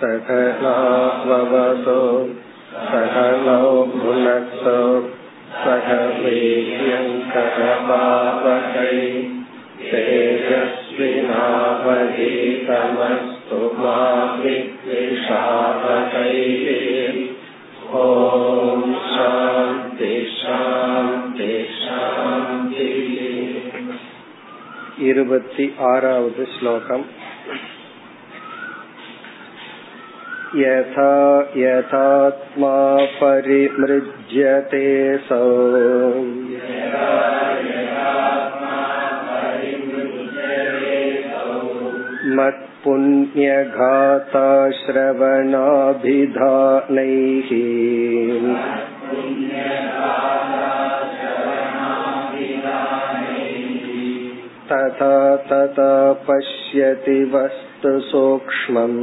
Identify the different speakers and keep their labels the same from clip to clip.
Speaker 1: सकलाववतो सकलौ भुनक्तो सह वीर्यङ्करभावकै तेजस्विनावधीतमस्तु मा विद्विषावकैः ॐ शान्ति शान्ति शान्ति இருபத்தி ஆறாவது ஸ்லோகம் यथा यथात्मा परिमृज्यते सौ मत्पुण्यघाता श्रवणाभिधानैः तथा तथा पश्यति वस्तु सूक्ष्मम्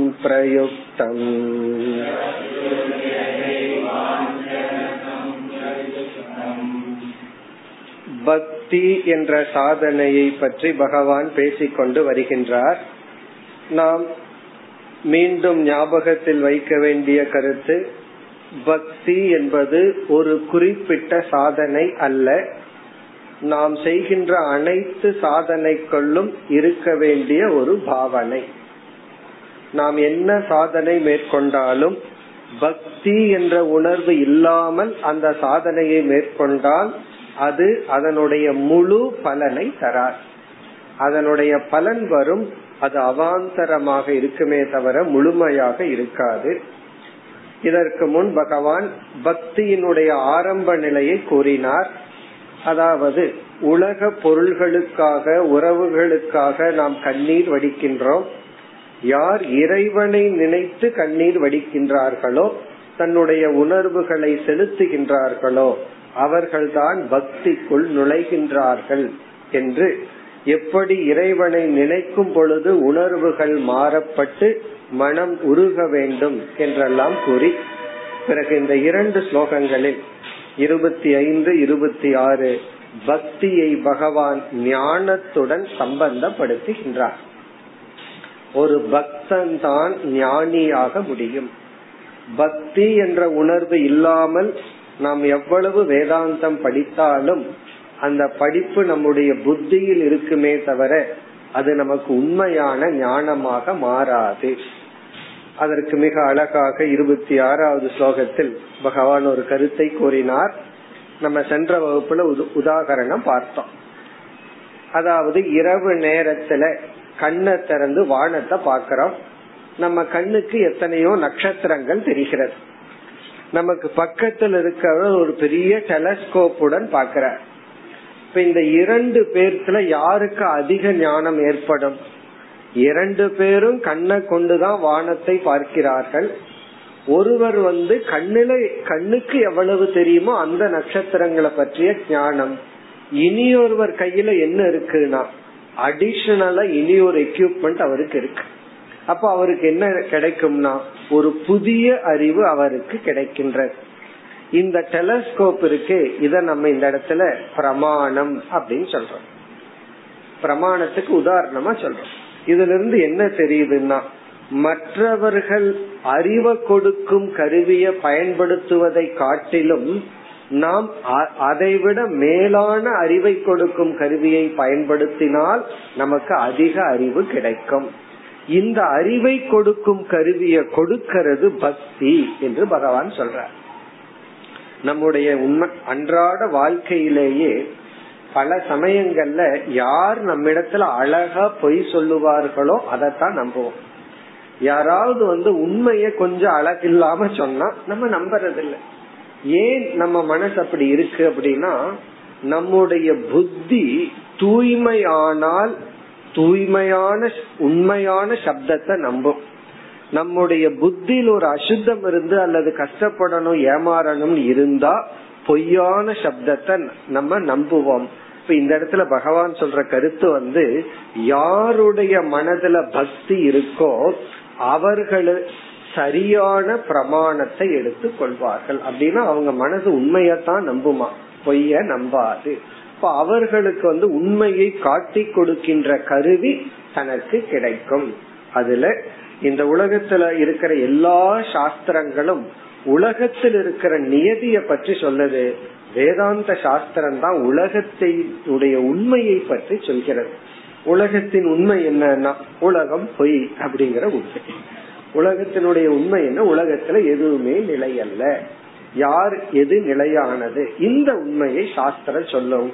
Speaker 1: चक्षुर्यतैवाञ्चनसम्प्रयुक्तम् பக்தி என்ற சாதனையை பற்றி பகவான் பேசிக்கொண்டு வருகின்றார் நாம் மீண்டும் ஞாபகத்தில் வைக்க வேண்டிய கருத்து பக்தி என்பது ஒரு குறிப்பிட்ட சாதனை அல்ல நாம் செய்கின்ற அனைத்து சாதனைக்குள்ளும் இருக்க வேண்டிய ஒரு பாவனை. நாம் என்ன சாதனை மேற்கொண்டாலும் பக்தி என்ற உணர்வு இல்லாமல் அந்த சாதனையை மேற்கொண்டால் அது அதனுடைய முழு பலனை தரார். அதனுடைய பலன் வரும் அது அவாந்தரமாக இருக்குமே தவிர முழுமையாக இருக்காது. இதற்கு முன் பகவான் பக்தியினுடைய ஆரம்ப நிலையை கூறினார். அதாவது உலக பொருள்களுக்காக உறவுகளுக்காக நாம் கண்ணீர் வடிக்கின்றோம். யார் இறைவனை நினைத்து கண்ணீர் வடிக்கின்றார்களோ தன்னுடைய உணர்வுகளை செலுத்துகின்றார்களோ அவர்கள்தான் பக்திக்குள் நுழைகின்றார்கள் என்று எப்படி இறைவனை நினைக்கும் பொழுது உணர்வுகள் மாறப்பட்டு மனம் உருக வேண்டும் என்றெல்லாம் கூறி பிறகு இந்த இரண்டு ஸ்லோகங்களில் இருபத்தி ஐந்து இருபத்தி ஆறு பக்தியை பகவான் ஞானத்துடன் சம்பந்தப்படுத்துகின்றார். ஒரு பக்தன் தான் ஞானியாக முடியும். பக்தி என்ற உணர்வு இல்லாமல் நாம் எவ்வளவு வேதாந்தம் படித்தாலும் அந்த படிப்பு நம்முடைய புத்தியில் இருக்குமே தவிர அது நமக்கு உண்மையான ஞானமாக மாறாது. அதற்கு மிக அழகாக இருபத்தி ஆறாவது ஸ்லோகத்தில் பகவான் ஒரு கருத்தை கூறினார். நம்ம சென்ற வகுப்புல உதாகரணம் பார்த்தோம். அதாவது இரவு நேரத்துல கண்ணை திறந்து வானத்தை பாக்கிறோம் நம்ம கண்ணுக்கு எத்தனையோ நட்சத்திரங்கள் தெரிகிறது. நமக்கு பக்கத்தில் இருக்கிற ஒரு பெரிய டெலஸ்கோப்புடன் பாக்கிற இப்ப இந்த இரண்டு பேர்த்துல யாருக்கு அதிக ஞானம் ஏற்படும்? இரண்டு பேரும் கண்ணை கொண்டுதான் வானத்தை பார்க்கிறார்கள். ஒருவர் வந்து கண்ணில கண்ணுக்கு எவ்வளவு தெரியுமோ அந்த நட்சத்திரங்களை பற்றிய ஞானம். இனியொருவர் கையில என்ன இருக்குன்னா அடிஷனலா இனி ஒரு எக்யூப்மெண்ட் அவருக்கு இருக்கு. அப்ப அவருக்கு என்ன கிடைக்கும்னா ஒரு புதிய அறிவு அவருக்கு கிடைக்கின்றது இந்த டெலஸ்கோப் இருக்கு இத நம்ம இந்த இடத்துல பிரமாணம் அப்படின்னு சொல்றோம். பிரமாணத்துக்கு உதாரணமா சொல்றோம். இதுல இருந்து என்ன தெரியுதுன்னா மற்றவர்கள் அறிவை கொடுக்கும் கருவியை பயன்படுத்துவதை காட்டிலும் நாம் அதைவிட மேலான அறிவை கொடுக்கும் கருவியை பயன்படுத்தினால் நமக்கு அதிக அறிவு கிடைக்கும். இந்த அறிவை கொடுக்கும் கருவியை கொடுக்கிறது பக்தி என்று பகவான் சொல்றார். நம்முடைய உண்மை அன்றாட வாழ்க்கையிலேயே பல சமயங்கள்ல யார் நம்மிடத்துல அழகா பொய் சொல்லுவார்களோ அதைத்தான் நம்புவோம். யாராவது வந்து உண்மைய கொஞ்சம் அழகில்லாம சொன்னா நம்ம நம்புறது ஏன் நம்ம மனசு அப்படி இருக்கு அப்படின்னா நம்முடைய புத்தி தூய்மையானால் தூய்மையான உண்மையான சப்தத்தை நம்பும். நம்முடைய புத்தியில் ஒரு அசுத்தம் இருந்து அல்லது கஷ்டப்படணும் ஏமாறணும் இருந்தா பொய்யான சப்தத்தை நம்ம நம்புவோம். இப்ப இந்த இடத்துல பகவான் சொல்ற கருத்து வந்து யாருடைய மனதுல பக்தி இருக்கோ அவர்கள் சரியான பிரமாணத்தை எடுத்து கொள்வார்கள். அப்படின்னா அவங்க மனது உண்மையத்தான் நம்புமா? பொய்ய நம்பாது. இப்ப அவர்களுக்கு வந்து உண்மையை காட்டி கொடுக்கின்ற கருவி தனக்கு கிடைக்கும். அதுல இந்த உலகத்துல இருக்கிற எல்லா சாஸ்திரங்களும் உலகத்தில் இருக்கிற நியதியை பற்றி சொல்லுது. வேதாந்த சாஸ்திரம் தான் உலகத்தினுடைய உண்மையை பற்றி சொல்கிறது. உலகத்தின் உண்மை என்னன்னா உலகம் பொய் அப்படிங்கிற உண்மை. உலகத்தினுடைய உண்மை என்ன? உலகத்துல எதுவுமே நிலை அல்ல யார் எது நிலையானது? இந்த உண்மையை சாஸ்திரம் சொல்லும்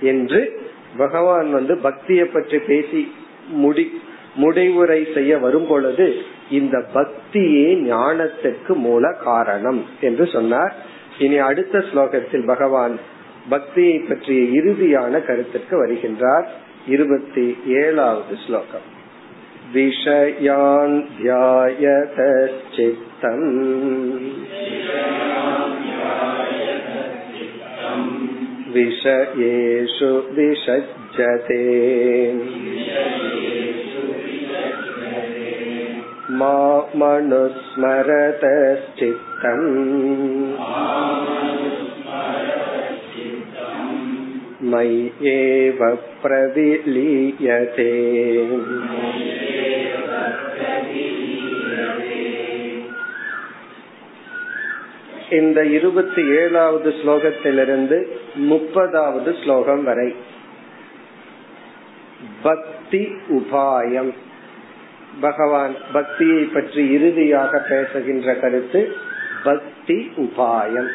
Speaker 1: என்று பகவான் வந்து பக்தியை பற்றி பேசி முடி முடிவுரை செய்ய வரும் பொழுது இந்த பக்தியே ஞானத்திற்கு மூல காரணம் என்று சொன்னார். இனி அடுத்த ஸ்லோகத்தில் பகவான் பக்தியை பற்றிய இறுதியான கருத்திற்கு வருகின்றார். இருபத்தி ஏழாவது ஸ்லோகம். விஷயான் தியாயத சித்தம் விஷயேஷு விஷஜதே मामनुस्मरतश्चित्तम् मय्येव प्रविलीयते இந்த இருபத்தி ஏழாவது ஸ்லோகத்திலிருந்து முப்பதாவது ஸ்லோகம் வரை பக்தி உபாயம் பகவான் பக்தியை பற்றி இறுதியாக பேசுகின்ற கருத்து பக்தி உபாயம்.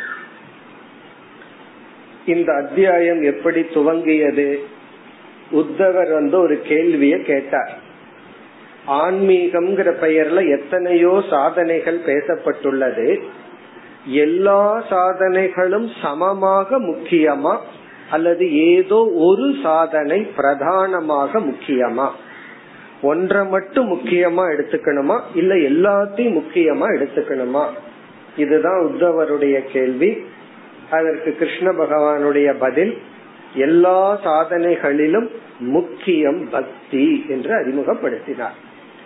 Speaker 1: இந்த அத்தியாயம் எப்படி துவங்கியது? உத்தவர் வந்து ஒரு கேள்விய கேட்டார். ஆன்மீகம்ங்கிற பெயர்ல எத்தனையோ சாதனைகள் பேசப்பட்டுள்ளது. எல்லா சாதனைகளும் சமமாக முக்கியமா? அல்லது ஏதோ ஒரு சாதனை பிரதானமாக முக்கியமா? ஒன்றை மட்டும் முக்கியமா எடுத்துக்கணுமா? இல்ல எல்லாத்தையும் முக்கியமா எடுத்துக்கணுமா? இதுதான் உத்தவருடைய கேள்வி. அதற்கு கிருஷ்ண பகவானுடைய பதில் எல்லா சாதனைகளிலும் முக்கியம் பக்தி என்று அறிமுகப்படுத்தினார்.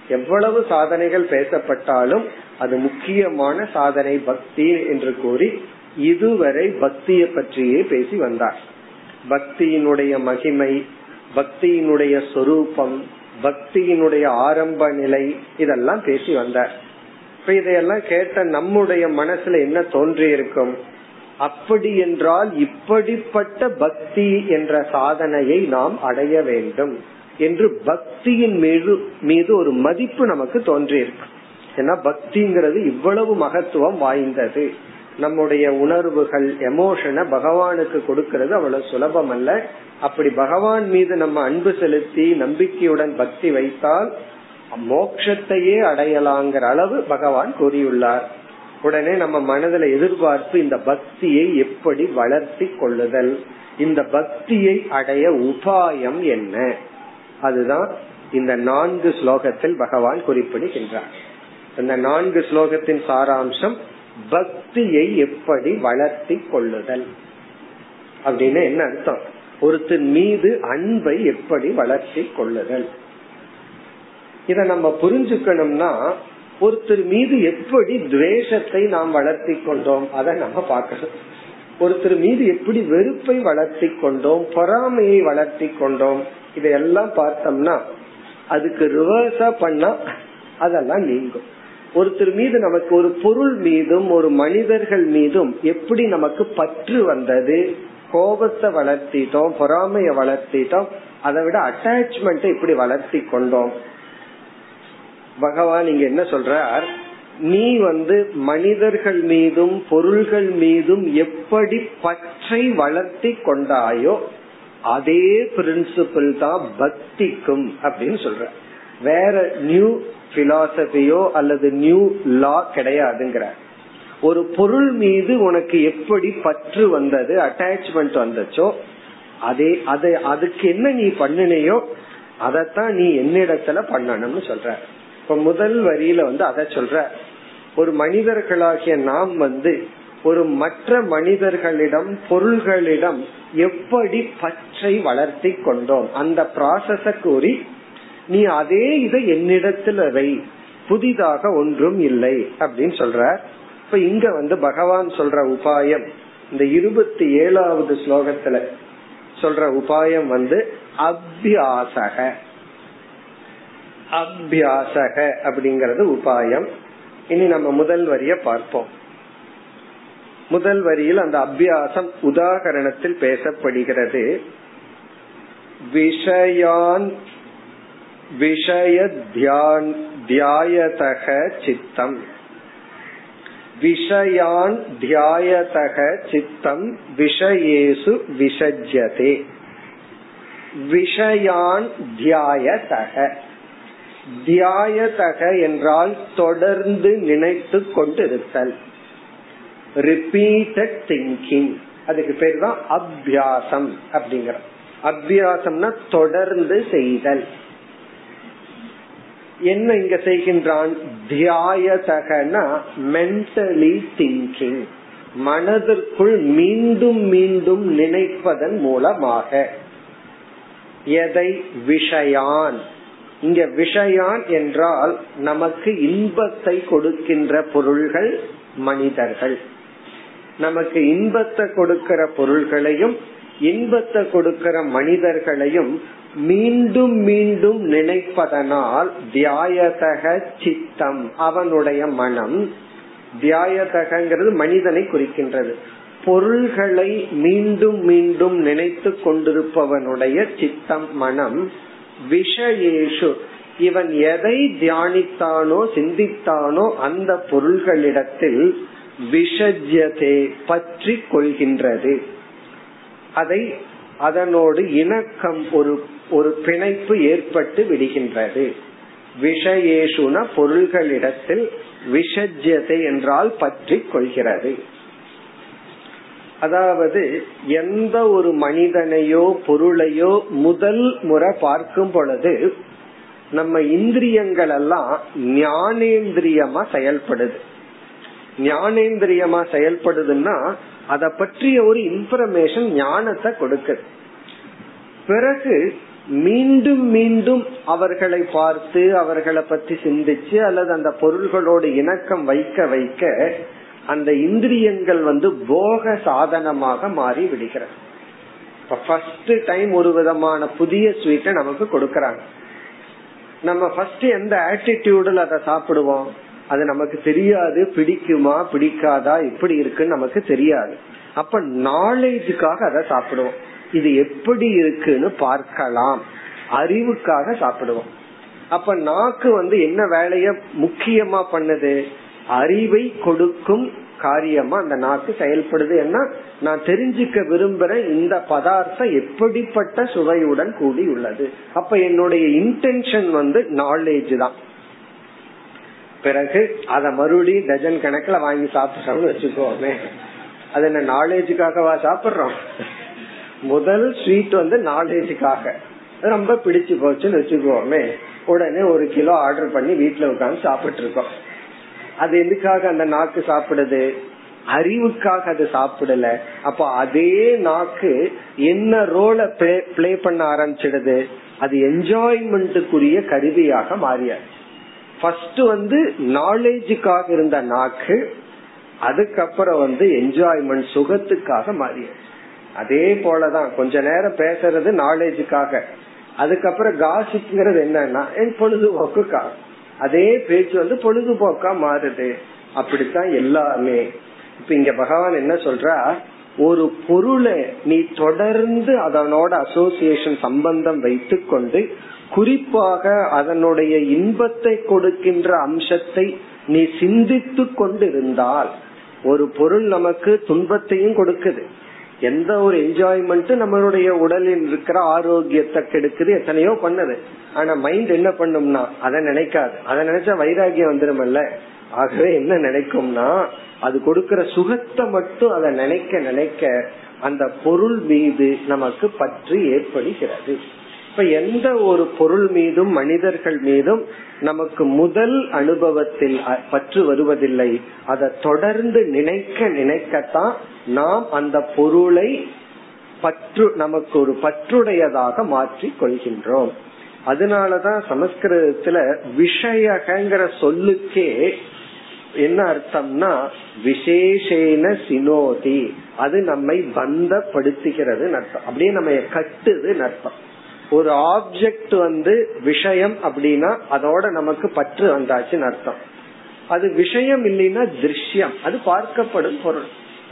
Speaker 1: எவ்வளவு சாதனைகள் பேசப்பட்டாலும் அது முக்கியமான சாதனை பக்தி என்று கூறி இதுவரை பக்தியை பற்றியே பேசி வந்தார். பக்தியினுடைய மகிமை பக்தியினுடைய சொரூபம் பக்தியினுடைய ஆரம்ப நிலை இதெல்லாம் பேசி வந்தார் இப்ப இதையெல்லாம் கேட்ட நம்முடைய மனசுல என்ன தோன்றி இருக்கும் அப்படி என்றால் இப்படிப்பட்ட பக்தி என்ற சாதனையை நாம் அடைய வேண்டும் என்று பக்தியின் மீது மீது ஒரு மதிப்பு நமக்கு தோன்றியிருக்கு. ஏன்னா பக்திங்கிறது இவ்வளவு மகத்துவம் வாய்ந்தது. நம்முடைய உணர்வுகள் எமோஷனை பகவானுக்கு கொடுக்கறது அவ்வளவு சுலபம் அல்ல அப்படி பகவான் மீது நம்ம அன்பு செலுத்தி நம்பிக்கையுடன் பக்தி வைத்தால் மோக்ஷத்தையே அடையலாங்கிற அளவு பகவான் கூறியுள்ளார். உடனே நம்ம மனதில் எதிர்பார்ப்பு இந்த பக்தியை எப்படி வளர்த்தி கொள்ளுதல்? இந்த பக்தியை அடைய உபாயம் என்ன? அதுதான் இந்த நான்கு ஸ்லோகத்தில் பகவான் குறிப்பிடுகின்றார். இந்த நான்கு ஸ்லோகத்தின் சாராம்சம் பக்தியை எப்படி வளர்த்தி கொள்ளுதல்? அப்படின்னு என்ன அர்த்தம்? ஒருத்தன் மீது அன்பை எப்படி வளர்த்தி கொள்ளுதல்? இத நம்ம புரிஞ்சுக்கணும்னா ஒருத்தர் மீது எப்படி துவேஷத்தை நாம் வளர்த்தி கொண்டோம் அதை நம்ம பார்க்கணும். ஒருத்தர் மீது எப்படி வெறுப்பை வளர்த்தி கொண்டோம் பொறாமையை வளர்த்தி கொண்டோம் இதையெல்லாம் பார்த்தோம்னா அதுக்கு ரிவர்ஸா பண்ணா அதெல்லாம் நீங்கும். ஒருத்தர் மீது நமக்கு ஒரு பொருள் மீதும் ஒரு மனிதர்கள் மீதும் எப்படி நமக்கு பற்று வந்தது? கோபத்தை வளர்த்திட்டோம் பொறாமைய வளர்த்திட்டோம் அதை விட அட்டாச்மெண்ட் எப்படி வளர்த்தி கொண்டோம். பகவான் இங்க என்ன சொல்றார்? நீ வந்து மனிதர்கள் மீதும் பொருள்கள் மீதும் எப்படி பற்றை வளர்த்தி கொண்டாயோ அதே பிரின்சிபிள் தான் பக்திக்கும் அப்படின்னு சொல்ற வேற நியூ பிலாசபியோ அல்லது நியூ லா கிடையாதுங்கிற ஒரு பொருள் மீது உனக்கு எப்படி பற்று வந்தது அட்டாச்மெண்ட் வந்துச்சோ அதே அதை அதுக்கு என்ன நீ பண்ணினையோ அதத்தான் நீ என்னிடத்துல பண்ணணும்னு சொல்ற. இப்ப முதல் வரியில வந்து அத சொல்ற. ஒரு மனிதர்களாகிய நாம் வந்து ஒரு மற்ற மனிதர்களிடம் பொருள்களிடம் எப்படி பற்றை வளர்த்தி கொண்டோம் அந்த ப்ராசஸ கூறி நீ அதே இதை என்னிடத்துல வை. புதிதாக ஒன்றும் இல்லை அப்படின்னு சொல்ற. இப்ப இங்க வந்து பகவான் சொல்ற உபாயம் இந்த இருபத்தி ஏழாவது ஸ்லோகத்துல சொல்ற உபாயம் வந்து அபியாசக. அபியாசக அப்படிங்கறது உபாயம். இனி நம்ம முதல் வரிய பார்ப்போம். முதல் வரியில் அந்த அபியாசம் உதாகரணத்தில் பேசப்படுகிறது. விஷயான் விஷய தியாயதக சித்தம். விஷயான் தியாயதக சித்தம் விஷயேசு விசஜ்யதே. விஷயான் தியாயதக. தியாயதக என்றால் தொடர்ந்து நினைத்து கொண்டிருத்தல். ரிப்பீட்டட் திங்கிங் அதுக்கு பேர் தான் அபியாசம் அப்படிங்கிற அபியாசம்னா தொடர்ந்து செய்தல். என்ன இங்க செய்கின்றான்? தியாயதகனா மென்டலி திங்கிங் மனதிற்குள் மீண்டும் மீண்டும் நினைப்பதன் மூலமாக. எதை? விஷயான். இங்க விஷயான் என்றால் நமக்கு இன்பத்தை கொடுக்கின்ற பொருள்கள் மனிதர்கள். நமக்கு இன்பத்தை கொடுக்கிற பொருள்களையும் இன்பத்தை கொடுக்கிற மனிதர்களையும் மீண்டும் மீண்டும் நினைப்பதனால் தியாயதக சித்தம் அவனுடைய மனம். தியாயதகங்கிறது மனிதனை குறிக்கின்றது. பொருள்களை மீண்டும் மீண்டும் நினைத்து கொண்டிருப்பவனுடைய சித்தம் மனம். விஷயேஷு இவன் எதை தியானித்தானோ சிந்தித்தானோ அந்த பொருள்களிடத்தில் விஷஜதே பற்றி கொள்கின்றது. அதை அதனோடு இணக்கம் ஒரு ஒரு பிணைப்பு ஏற்பட்டு விடுகின்றது. விஷயேஷுன பொருள்களிடத்தில் விஷஜ்யதை என்றால் பற்றி கொள்கிறது. அதாவது எந்த ஒரு மனிதனையோ பொருளையோ முதல் முறை பார்க்கும் பொழுது நம்ம இந்திரியங்கள் எல்லாம் ஞானேந்திரியமா செயல்படுது. ஞானேந்திரியமா செயல்படுதுன்னா அத பற்றிய ஒரு இன்ஃபர்மேஷன் ஞானத்தை கொடுக்குது. பிறகு மீண்டும் மீண்டும் அவர்களை பார்த்து அவர்களை பற்றி சிந்திச்சு அல்லது அந்த பொருள்களோடு இணக்கம் வைக்க வைக்க அந்த இந்திரியங்கள் வந்து போக சாதனமாக மாறி விடுகிறது. இப்ப ஃபர்ஸ்ட் டைம் ஒரு விதமான புதிய ஸ்வீட்டை நமக்கு கொடுக்கறாங்க. நம்ம ஃபர்ஸ்ட் எந்த ஆட்டிடியூடில் அதை சாப்பிடுவோம்? அது நமக்கு தெரியாது பிடிக்குமா பிடிக்காதா எப்படி இருக்குன்னு நமக்கு தெரியாது. அப்ப நாலேஜுக்காக அதை சாப்பிடுவோம். இது எப்படி இருக்குன்னு பார்க்கலாம். அறிவுக்காக சாப்பிடுவோம். அப்ப நாக்கு வந்து என்ன வேலைய முக்கியமா பண்ணுது? அறிவை கொடுக்கும் காரியமா அந்த நாக்கு செயல்படுது என்ன? நான் தெரிஞ்சுக்க விரும்புறேன் இந்த பதார்த்தம் எப்படிப்பட்ட சுவையுடன் கூடி உள்ளது அப்ப என்னுடைய இன்டென்ஷன் வந்து நாலேஜ் தான். பிறகு அத மறுபடியும் டஜன் கணக்குல வாங்கி சாப்பிடுறோம்னு வச்சுக்கோமே. அது என்ன நாலேஜுக்காகவா சாப்பிடுறோம்? முதல் ஸ்வீட் வந்து நாலேஜுக்காக ரொம்ப பிடிச்சு போச்சுன்னு வச்சுக்கோமே. உடனே ஒரு கிலோ ஆர்டர் பண்ணி வீட்டுல உட்காந்து சாப்பிட்டு இருக்கோம் அது எதுக்காக அந்த நாக்கு சாப்பிடுது? அறிவுக்காக அது சாப்பிடல. அப்ப அதே நாக்கு என்ன ரோல பிளே பண்ண ஆரம்பிச்சிடுது? அது என்ஜாய்மெண்ட்டுக்குரிய கருவியாக மாறியாச்சு. ஃபர்ஸ்ட் வந்து நாலேஜுக்காக இருந்த நாக்கு அதுக்கப்புறம் வந்து என்ஜாய்மெண்ட் சுகத்துக்காக மாறியாச்சு அதே போலதான் கொஞ்ச நேரம் பேசுறது நாலேஜுக்காக அதுக்கப்புறம் காசிப்புங்கிறது என்னன்னா என் பொழுதுபோக்குக்காக. அதே பேச்சு வந்து பொழுதுபோக்கா மாறுது. அப்படித்தான் எல்லாமே. இப்ப இங்க பகவான் என்ன சொல்றா? ஒரு பொருளை நீ தொடர்ந்து அதனோட அசோசியேஷன் சம்பந்தம் வைத்து கொண்டு குறிப்பாக அதனுடைய இன்பத்தை கொடுக்கின்ற அம்சத்தை நீ சிந்தித்து கொண்டிருந்தால் ஒரு பொருள் நமக்கு துன்பத்தையும் கொடுக்குது. எந்த ஒரு என்ஜாய்மெண்ட் நம்மளுடைய உடலில் இருக்கிற ஆரோக்கியத்தை கெடுக்குது எத்தனையோ பண்ணுது. ஆனா மைண்ட் என்ன பண்ணும்னா அதை நினைக்காது. அதை நினைச்சா வைராகியம் வந்துருமல்ல? ஆகவே என்ன நினைக்கும்னா அது கொடுக்கற சுகத்தை மட்டும் அதை நினைக்க நினைக்க அந்த பொருள் மீது நமக்கு பற்று ஏற்படுகிறது. இப்ப எந்த ஒரு பொருள் மீதும் மனிதர்கள் மீதும் நமக்கு முதல் அனுபவத்தில் பற்று வருவதில்லை. அதை தொடர்ந்து நினைக்க நினைக்கத்தான் நாம் அந்த பொருளை பற்று நமக்கு ஒரு பற்றுடையதாக மாற்றி கொள்கின்றோம். அதனாலதான் சமஸ்கிருதத்துல விஷயகங்கிற சொல்லுக்கே என்ன அர்த்தம்னா விசேஷேன சினோதி. அது நம்மை பந்தப்படுத்துகிறது அர்த்தம். அப்படியே நம்ம கட்டுது அர்த்தம். ஒரு ஆப்ஜெக்ட் வந்து விஷயம் அப்படின்னா அதோட நமக்கு பற்று வந்தாச்சுன்னு அர்த்தம். அது விஷயம் இல்லைன்னா திருஷ்யம். அது பார்க்கப்படும் பொருள்.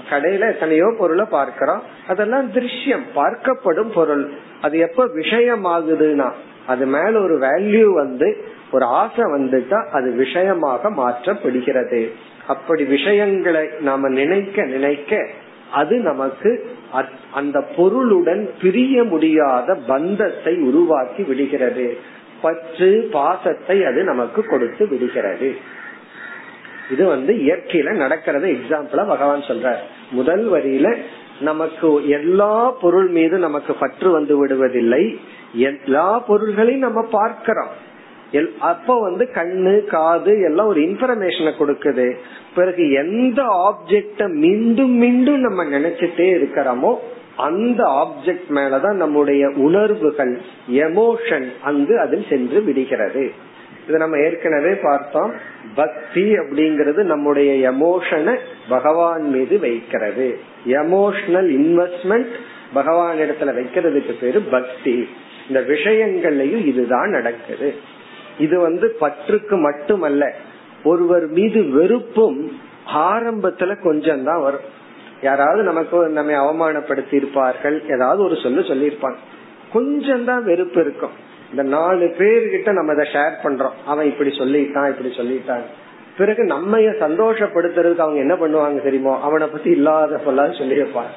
Speaker 1: கடையில எத்தனையோ பொருளை பார்க்கிறோம். அதெல்லாம் திருஷ்யம். பார்க்கப்படும் பொருள். அது எப்ப விஷயம் ஆகுதுன்னா அது மேல ஒரு வேல்யூ வந்து ஒரு ஆசை வந்துட்டா அது விஷயமாக மாற்றப்படுகிறது. அப்படி விஷயங்களை நாம நினைக்க நினைக்க அது நமக்கு அந்த பொருளுடன் பிரிய முடியாத பந்தத்தை உருவாக்கி விடுகிறது. பற்று பாசத்தை அது நமக்கு கொடுத்து விடுகிறது. இது வந்து இயற்கையில நடக்கிறத எக்ஸாம்பிளா பகவான் சொல்ற முதல் வரியில நமக்கு எல்லா பொருள் மீது நமக்கு பற்று வந்து விடுவதில்லை. எல்லா பொருள்களையும் நம்ம பார்க்கிறோம். அப்ப வந்து கண்ணு காது எல்லாம் ஒரு இன்ஃபர்மேஷனை கொடுக்குது. பிறகு எந்த ஆப்ஜெக்ட மீண்டும் மீண்டும் நம்ம நினைச்சிட்டே இருக்கிறோமோ அந்த ஆப்ஜெக்ட் மேலதான் நம்முடைய உணர்வுகள் எமோஷன் அங்கு அதில் சென்று விடுகிறது. இது நம்ம ஏற்கனவே பார்த்தோம். பக்தி அப்படிங்கிறது நம்முடைய எமோஷனை பகவான் மீது வைக்கிறது. எமோஷனல் இன்வெஸ்ட்மெண்ட் பகவான் இடத்துல வைக்கிறதுக்கு பேரு பக்தி. இந்த விஷயங்கள்லயும் இதுதான் நடக்குது. இது வந்து பற்றுக்கு மட்டுமல்ல ஒருவர் மீது வெறுப்பும் ஆரம்பத்துல கொஞ்சம் தான் வரும். யாராவது நமக்கு நம்ம அவமானப்படுத்தி இருப்பார்கள் ஏதாவது ஒரு சொல்லு சொல்லியிருப்பாங்க கொஞ்சம் தான் வெறுப்பு இருக்கும். இந்த நாலு பேர்கிட்ட நம்ம இதை ஷேர் பண்றோம். அவன் இப்படி சொல்லிட்டான் இப்படி சொல்லிட்டான். பிறகு நம்ம சந்தோஷப்படுத்துறதுக்கு அவங்க என்ன பண்ணுவாங்க தெரியுமோ அவனை பத்தி இல்லாத சொல்லாத சொல்லியிருப்பான்.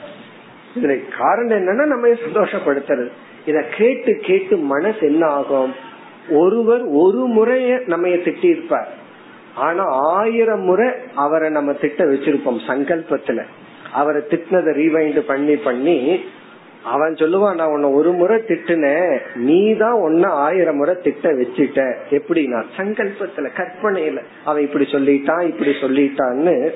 Speaker 1: இதுல காரணம் என்னன்னா நம்ம சந்தோஷப்படுத்துறது. இத கேட்டு கேட்டு மனசு என்ன ஆகும்? ஒருவர் ஒரு முறைய நம்ம திட்டி இருப்பார் ஆனா ஆயிரம் முறை அவரை நம்ம திட்ட வச்சிருப்போம் சங்கல்பத்துல. அவரை திட்டினதை ரீவைண்ட் பண்ணி பண்ணி அவன் சொல்லுவான் நான் உன்ன ஒரு முறை திட்டுன நீ தான் ஒன்ன ஆயிரம் முறை திட்ட வச்சுட்ட. எப்படின்னா சங்கல்பத்துல கற்பனையில. அவன் இப்படி சொல்லிட்டான் இப்படி சொல்லிட்டான்னு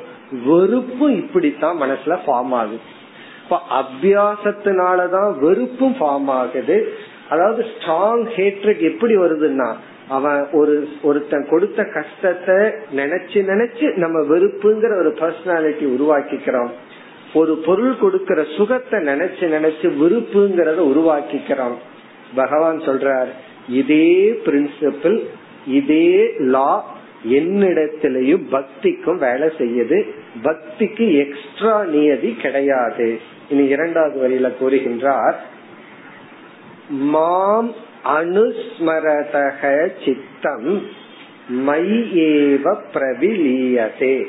Speaker 1: வெறுப்பு இப்படித்தான் மனசுல ஃபார்ம் ஆகுது. இப்ப அபியாசத்தினாலதான் வெறுப்பும் ஃபார்ம் ஆகுது. அதாவது ஸ்ட்ராங் ஹேட்ரட் எப்படி வருதுன்னா அவன் ஒரு ஒருத்தன் கொடுத்த கஷ்டத்தை நினைச்சு நினைச்சு நம்ம வெறுப்புங்கிற ஒரு பர்சனாலிட்டி உருவாக்கிக்கிறோம். ஒரு பொருள் கொடுக்கிற சுகத்தை நினைச்சு நினைச்சு விருப்புங்கிறத உருவாக்கிக்கிறோம். பகவான் சொல்றார் இதே பிரின்சிபிள் இதே லா என்னிடத்திலையும் பக்திக்கும் வேலை செய்யுது. பக்திக்கு எக்ஸ்ட்ரா நியதி கிடையாது. இனி இரண்டாவது வரியில கூறுகின்றார் மாம் அனுஸ்மரதக சித்தம் மை ஏவ பிரவிலீயதே.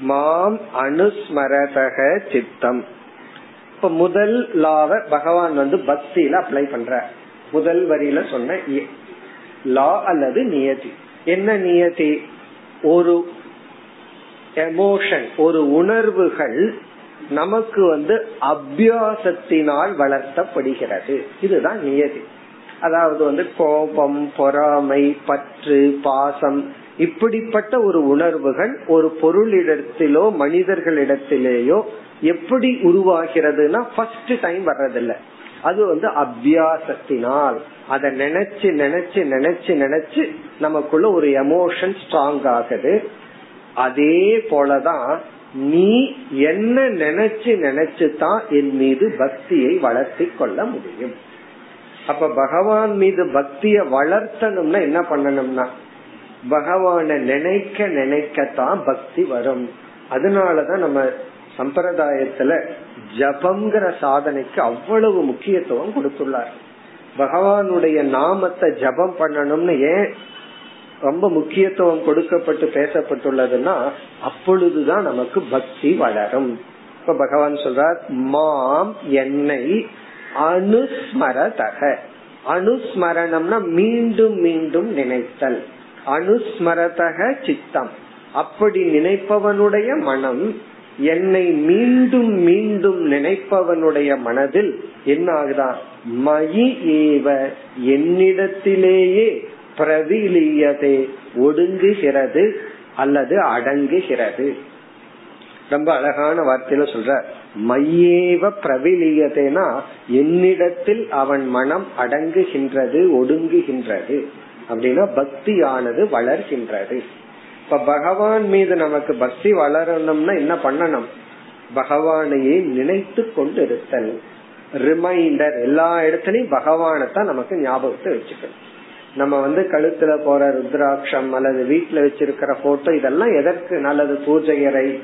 Speaker 1: மாம் அனுஸ்மரதக சித்தம். இப்ப முதல் லாவ பகவான் வந்து பக்தியில அப்ளை பண்ற முதல் வரியில சொன்ன லா அல்லது நியதி. என்ன நியதி? ஒரு எமோஷன் ஒரு உணர்வுகள் நமக்கு வந்து அபியாசத்தினால் வளர்த்தப்படுகிறது. இதுதான் நியதி. அதாவது வந்து கோபம் பொறாமை பற்று பாசம் இப்படிப்பட்ட ஒரு உணர்வுகள் ஒரு பொருளிடத்திலோ மனிதர்களிடத்திலேயோ எப்படி உருவாகிறதுனா ஃபர்ஸ்ட் டைம் வர்றதில்ல. அது வந்து அபியாசத்தினால். அதை நினைச்சு நினைச்சு நினைச்சு நினைச்சு நமக்குள்ள ஒரு எமோஷன் ஸ்ட்ராங் ஆகுது. அதே போலதான் நீ என்ன நினைச்சு நினைச்சு தான் என் மீது பக்தியை வளர்த்தி கொள்ள முடியும். அப்ப பகவான் மீது பக்திய வளர்த்தணும்னா என்ன பண்ணணும்னா பகவான நினைக்க நினைக்கத்தான் பக்தி வரும். அதனாலதான் நம்ம சம்பிரதாயத்துல ஜபம்ங்கிற சாதனைக்கு அவ்வளவு முக்கியத்துவம் கொடுத்துள்ளார். பகவானுடைய நாமத்தை ஜபம் பண்ணணும்னு ஏன் ரொம்ப முக்கியத்துவம் கொடுக்கப்பட்டு பேசப்பட்டுள்ளதுன்னா அப்பொழுதுதான் நமக்கு பக்தி வளரும். இப்ப பகவான் சொல்றார் மாம் என்னை அனுஸ்மரதக. அனுஸ்மரணம்னா மீண்டும் மீண்டும் நினைத்தல். அனுஸ்மரதக சித்தம். அப்படி நினைப்பவனுடைய மனம் என்னை மீண்டும் மீண்டும் நினைப்பவனுடைய மனதில் என்ன ஆகுதா மயி ஏவ. என்னிடத்திலேயே பிரவிலியதே ஒடுங்குகிறது அல்லது அடங்குகிறது. ரொம்ப அழகான வார்த்தையில சொல்ற மையேவ பிரவிலியதேனா என்னிடத்தில் அவன் மனம் அடங்குகின்றது ஒடுங்குகின்றது. அப்படின்னா பக்தியானது வளர்கின்றது. இப்ப பகவான் மீது நமக்கு பக்தி வளரணும்னா என்ன பண்ணணும்? பகவானையே நினைத்து கொண்டு இருத்தல் ரிமைண்டர் எல்லா இடத்துலயும் பகவானை தான் நமக்கு ஞாபகத்தை வச்சுக்கணும். நம்ம வந்து கழுத்துல போற ருத்ராட்சம் அல்லது வீட்டுல வச்சிருக்கிற போட்டோ இதெல்லாம் எதற்கு நல்லது? பூஜையறை.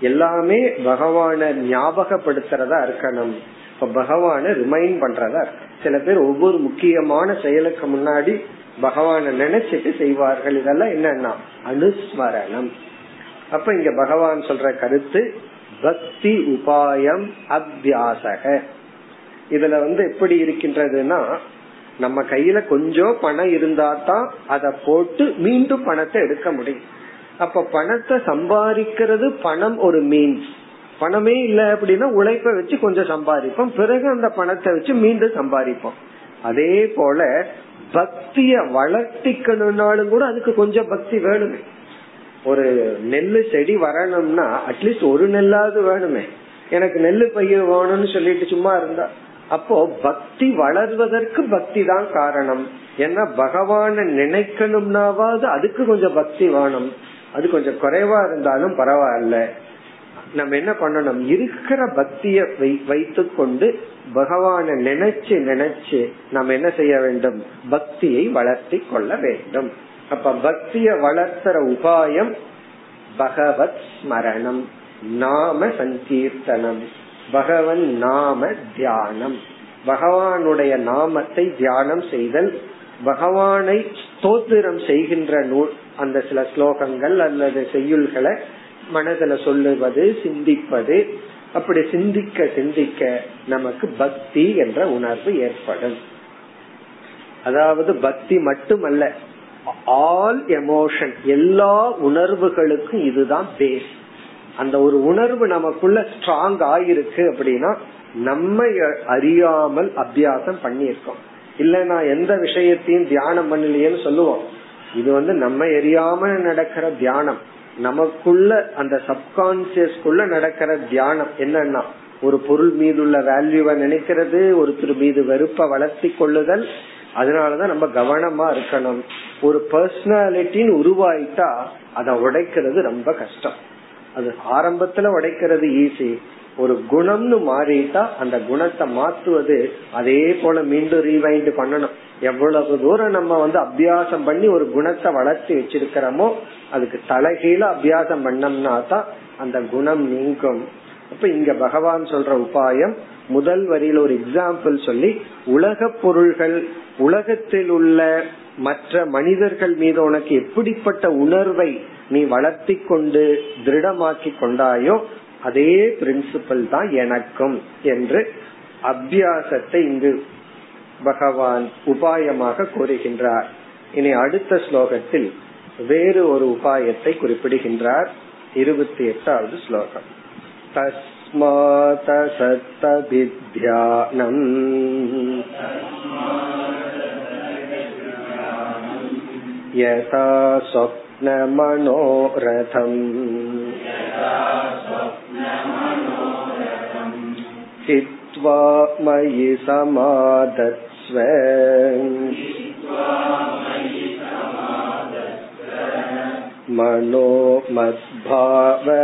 Speaker 1: எல்லாமே பகவான ஞாபகப்படுத்துறதா இருக்கணும். இப்ப பகவான ரிமைண்ட் பண்றதா சில பேர் ஒவ்வொரு முக்கியமான செயலுக்கு முன்னாடி பகவான நினைச்சிட்டு செய்வார்கள். இதெல்லாம் என்னன்னா அனுஸ்மரணம். அப்ப இங்க பகவான் சொல்ற கருத்து பக்தி உபாயம் அத்தியாசக இதுல வந்து எப்படி இருக்கின்றதுன்னா நம்ம கையில கொஞ்சம் பணம் இருந்தா தான் அதை போட்டு மீண்டும் பணத்தை எடுக்க முடியும். அப்ப பணத்தை சம்பாதிக்கிறது பணம் ஒரு மீன்ஸ் பணமே இல்ல அப்படின்னா உழைப்ப வச்சு கொஞ்சம் சம்பாதிப்போம். பிறகு அந்த பணத்தை வச்சு மீண்டும் சம்பாதிப்போம். அதே போல பக்திய வளர்த்திக்கணும்னாலும் கூட அதுக்கு கொஞ்சம் பக்தி வேணுமே. ஒரு நெல்லு செடி வரணும்னா அட்லீஸ்ட் ஒரு நெல்லாவது வேணுமே. எனக்கு நெல்லு பயிர் வேணும்னு சொல்லிட்டு சும்மா இருந்தா அப்போ பக்தி வளர்வதற்கு பக்தி தான் காரணம். ஏன்னா பகவான நினைக்கணும்னாவது அதுக்கு கொஞ்சம் பக்தி வேணும். அது கொஞ்சம் குறைவா இருந்தாலும் பரவாயில்ல. நம்ம என்ன பண்ணணும்? இருக்கிற பக்திய வைத்து கொண்டு பகவான நினைச்சு நினைச்சு நம்ம என்ன செய்ய வேண்டும்? பக்தியை வளர்த்தி கொள்ள வேண்டும். அப்ப பக்திய வளர்த்துற உபாயம் பகவத் ஸ்மரணம் நாம சங்கீர்த்தனம். பகவன் நாம தியானம். பகவானுடைய நாமத்தை தியானம் செய்தல் பகவானை ஸ்தோத்திரம் செய்கின்ற நூல் அந்த சில ஸ்லோகங்கள் அல்லது செய்யுள்களை மனதில் சொல்லுவது சிந்திப்பது. அப்படி சிந்திக்க சிந்திக்க நமக்கு பக்தி என்ற உணர்வு ஏற்படும். அதாவது பக்தி மட்டுமல்ல ஆல் எமோஷன் எல்லா உணர்வுகளுக்கும் இதுதான் பேஸ் அந்த ஒரு உணர்வு நமக்குள்ள ஸ்ட்ராங் ஆயிருக்கு அப்படின்னா நம்ம அறியாமல் அபியாசம் பண்ணியிருக்கோம். இல்ல நான் எந்த விஷயத்தையும் தியானம் பண்ணலையேன்னு சொல்லுவோம். இது வந்து நம்ம எரியாம நடக்கிற தியானம். நமக்குள்ள அந்த சப்கான்சியஸ்குள்ள நடக்கிற தியானம் என்னன்னா ஒரு பொருள் மீது உள்ள வேல்யூவை நினைக்கிறது ஒருத்தர் மீது வெறுப்ப வளர்த்தி கொள்ளுதல். அதனாலதான் நம்ம கவனமா இருக்கணும். ஒரு பர்சனாலிட்டின்னு உருவாயிட்டா அதை உடைக்கிறது ரொம்ப கஷ்டம். அது ஆரம்பத்துல உடைக்கிறது ஈஸி ஒரு குணம்னு மாறிட்டா அந்த குணத்தை மாத்துவது அதே போல மீண்டும் ரீவைண்ட் பண்ணணும். எவ்வளவு தூரம் நம்ம வந்து அபியாசம் பண்ணி ஒரு குணத்தை வளர்த்தி வச்சிருக்கிறோமோ அதுக்கு தலைகீழ அபியாசம் பண்ணோம்னா தான் அந்த குணம் நீங்கும். அப்ப இங்க பகவான் சொல்ற உபாயம் முதல் வரியில ஒரு எக்ஸாம்பிள் சொல்லி உலக பொருள்கள் உலகத்தில் உள்ள மற்ற மனிதர்கள் மீது உனக்கு எப்படிப்பட்ட உணர்வை நீ வளர்த்தி கொண்டு திருடமாக்கி கொண்டாயோ அதே பிரின்சிபல் தான் எனக்கும் என்று அபியாசத்தை இங்கு பகவான் உபாயமாக கூறுகின்றார். இனி அடுத்த ஸ்லோகத்தில் வேறு ஒரு உபாயத்தை குறிப்பிடுகின்றார். இருபத்தி எட்டாவது ஸ்லோகம் தஸ்மாத சத்தபித்யானம் யதா स्वप्नमनोरथम् हित्वा मयि समादत्स्व मनो मद्भावभावितम्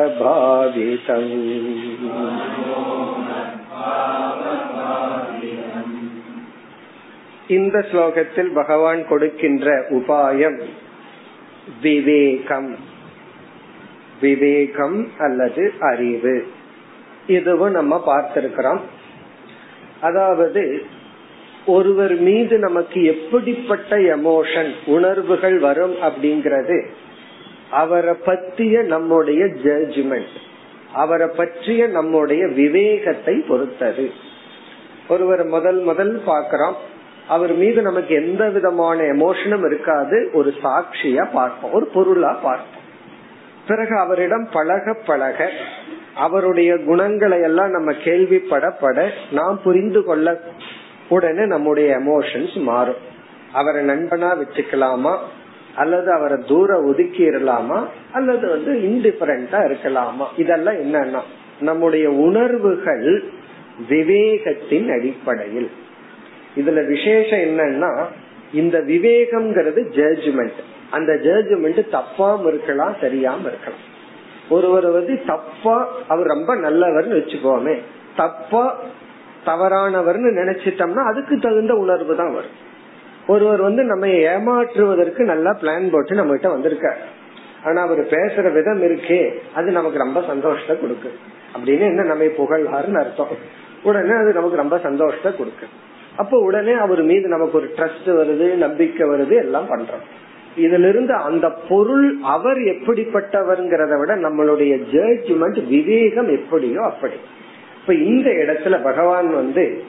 Speaker 1: இந்த ஸ்லோகத்தில் பகவான் கொடுக்கின்ற உபாயம் விவேகம். விவேகம் அல்லது அறிவு. இதுவும் நம்ம பார்த்திருக்கிறோம். அதாவது ஒருவர் மீது நமக்கு எப்படிப்பட்ட எமோஷன் உணர்வுகள் வரும் அப்படிங்கறது அவரை பற்றிய நம்முடைய ஜட்ஜ்மெண்ட் அவரை பற்றிய நம்முடைய விவேகத்தை பொறுத்தது. ஒருவர் முதல் முதல் பாக்கிறோம் அவர் மீது நமக்கு எந்த விதமான எமோஷனும் இருக்காது. ஒரு சாட்சியா பார்ப்போம். ஒரு பொருளா பார்ப்போம். பிறகு அவரிடம் பழக பழக அவருடைய குணங்களை எல்லாம் நம்ம கேள்விப்படப்பட நாம் புரிந்து கொள்ள உடனே நம்முடைய எமோஷன்ஸ் மாறும். அவரை நண்பனா வச்சுக்கலாமா அல்லது அவரை தூர ஒதுக்கிடலாமா? அல்லது வந்து இன்டிஃபரண்டா இருக்கலாமா? இதெல்லாம் என்னன்னா நம்முடைய உணர்வுகள் விவேகத்தின் அடிப்படையில். இதுல விசேஷம் என்னன்னா இந்த விவேகம்ங்கிறது ஜட்ஜ்மெண்ட் அந்த ஜட்ஜ்மெண்ட் தப்பாம இருக்கலாம் சரியாம இருக்கலாம். ஒருவர் வந்து தப்பா அவர் ரொம்ப நல்லவர்னு வச்சுக்கோமே. தப்பா தவறானவர்னு நினைச்சிட்டோம்னா அதுக்கு தகுந்த உணர்வு தான் வரும். ஒருவர் வந்து நம்ம ஏமாற்றுவதற்கு நல்லா பிளான் போட்டு நம்ம கிட்ட வந்திருக்காரு. ஆனா அவர் பேசுற விதம் இருக்கே அது நமக்கு ரொம்ப சந்தோஷத்தை கொடுக்கு அப்படின்னு என்ன நம்ம புகழ்வாருன்னு அர்த்தம். உடனே அது நமக்கு ரொம்ப சந்தோஷத்தை கொடுக்கு அப்ப உடனே அவர் மீது நமக்கு ஒரு ட்ரஸ்ட் வருது நம்பிக்கை வருது எல்லாம் பண்றோம். இதுல இருந்து அந்த பொருள் அவர் எப்படிப்பட்டவர்ங்கிறத விட நம்மளுடைய ஜட்ஜ்மெண்ட் விவேகம் எப்படியோ அப்படி. இப்ப இந்த இடத்துல பகவான் வந்து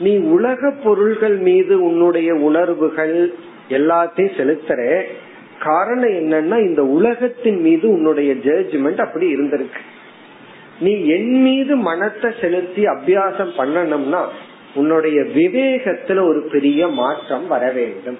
Speaker 1: நீ உலக பொருள்கள் மீது உன்னுடைய உணர்வுகள் எல்லாத்தையும் செலுத்துற காரணம் என்னன்னா இந்த உலகத்தின் மீது உன்னுடைய ஜட்ஜ்மெண்ட் அப்படி இருந்திருக்கு. நீ என் மீது மனத்தை செலுத்தி அபியாசம் பண்ணணும்னா உன்னுடைய விவேகத்துல ஒரு பெரிய மாற்றம் வர வேண்டும்.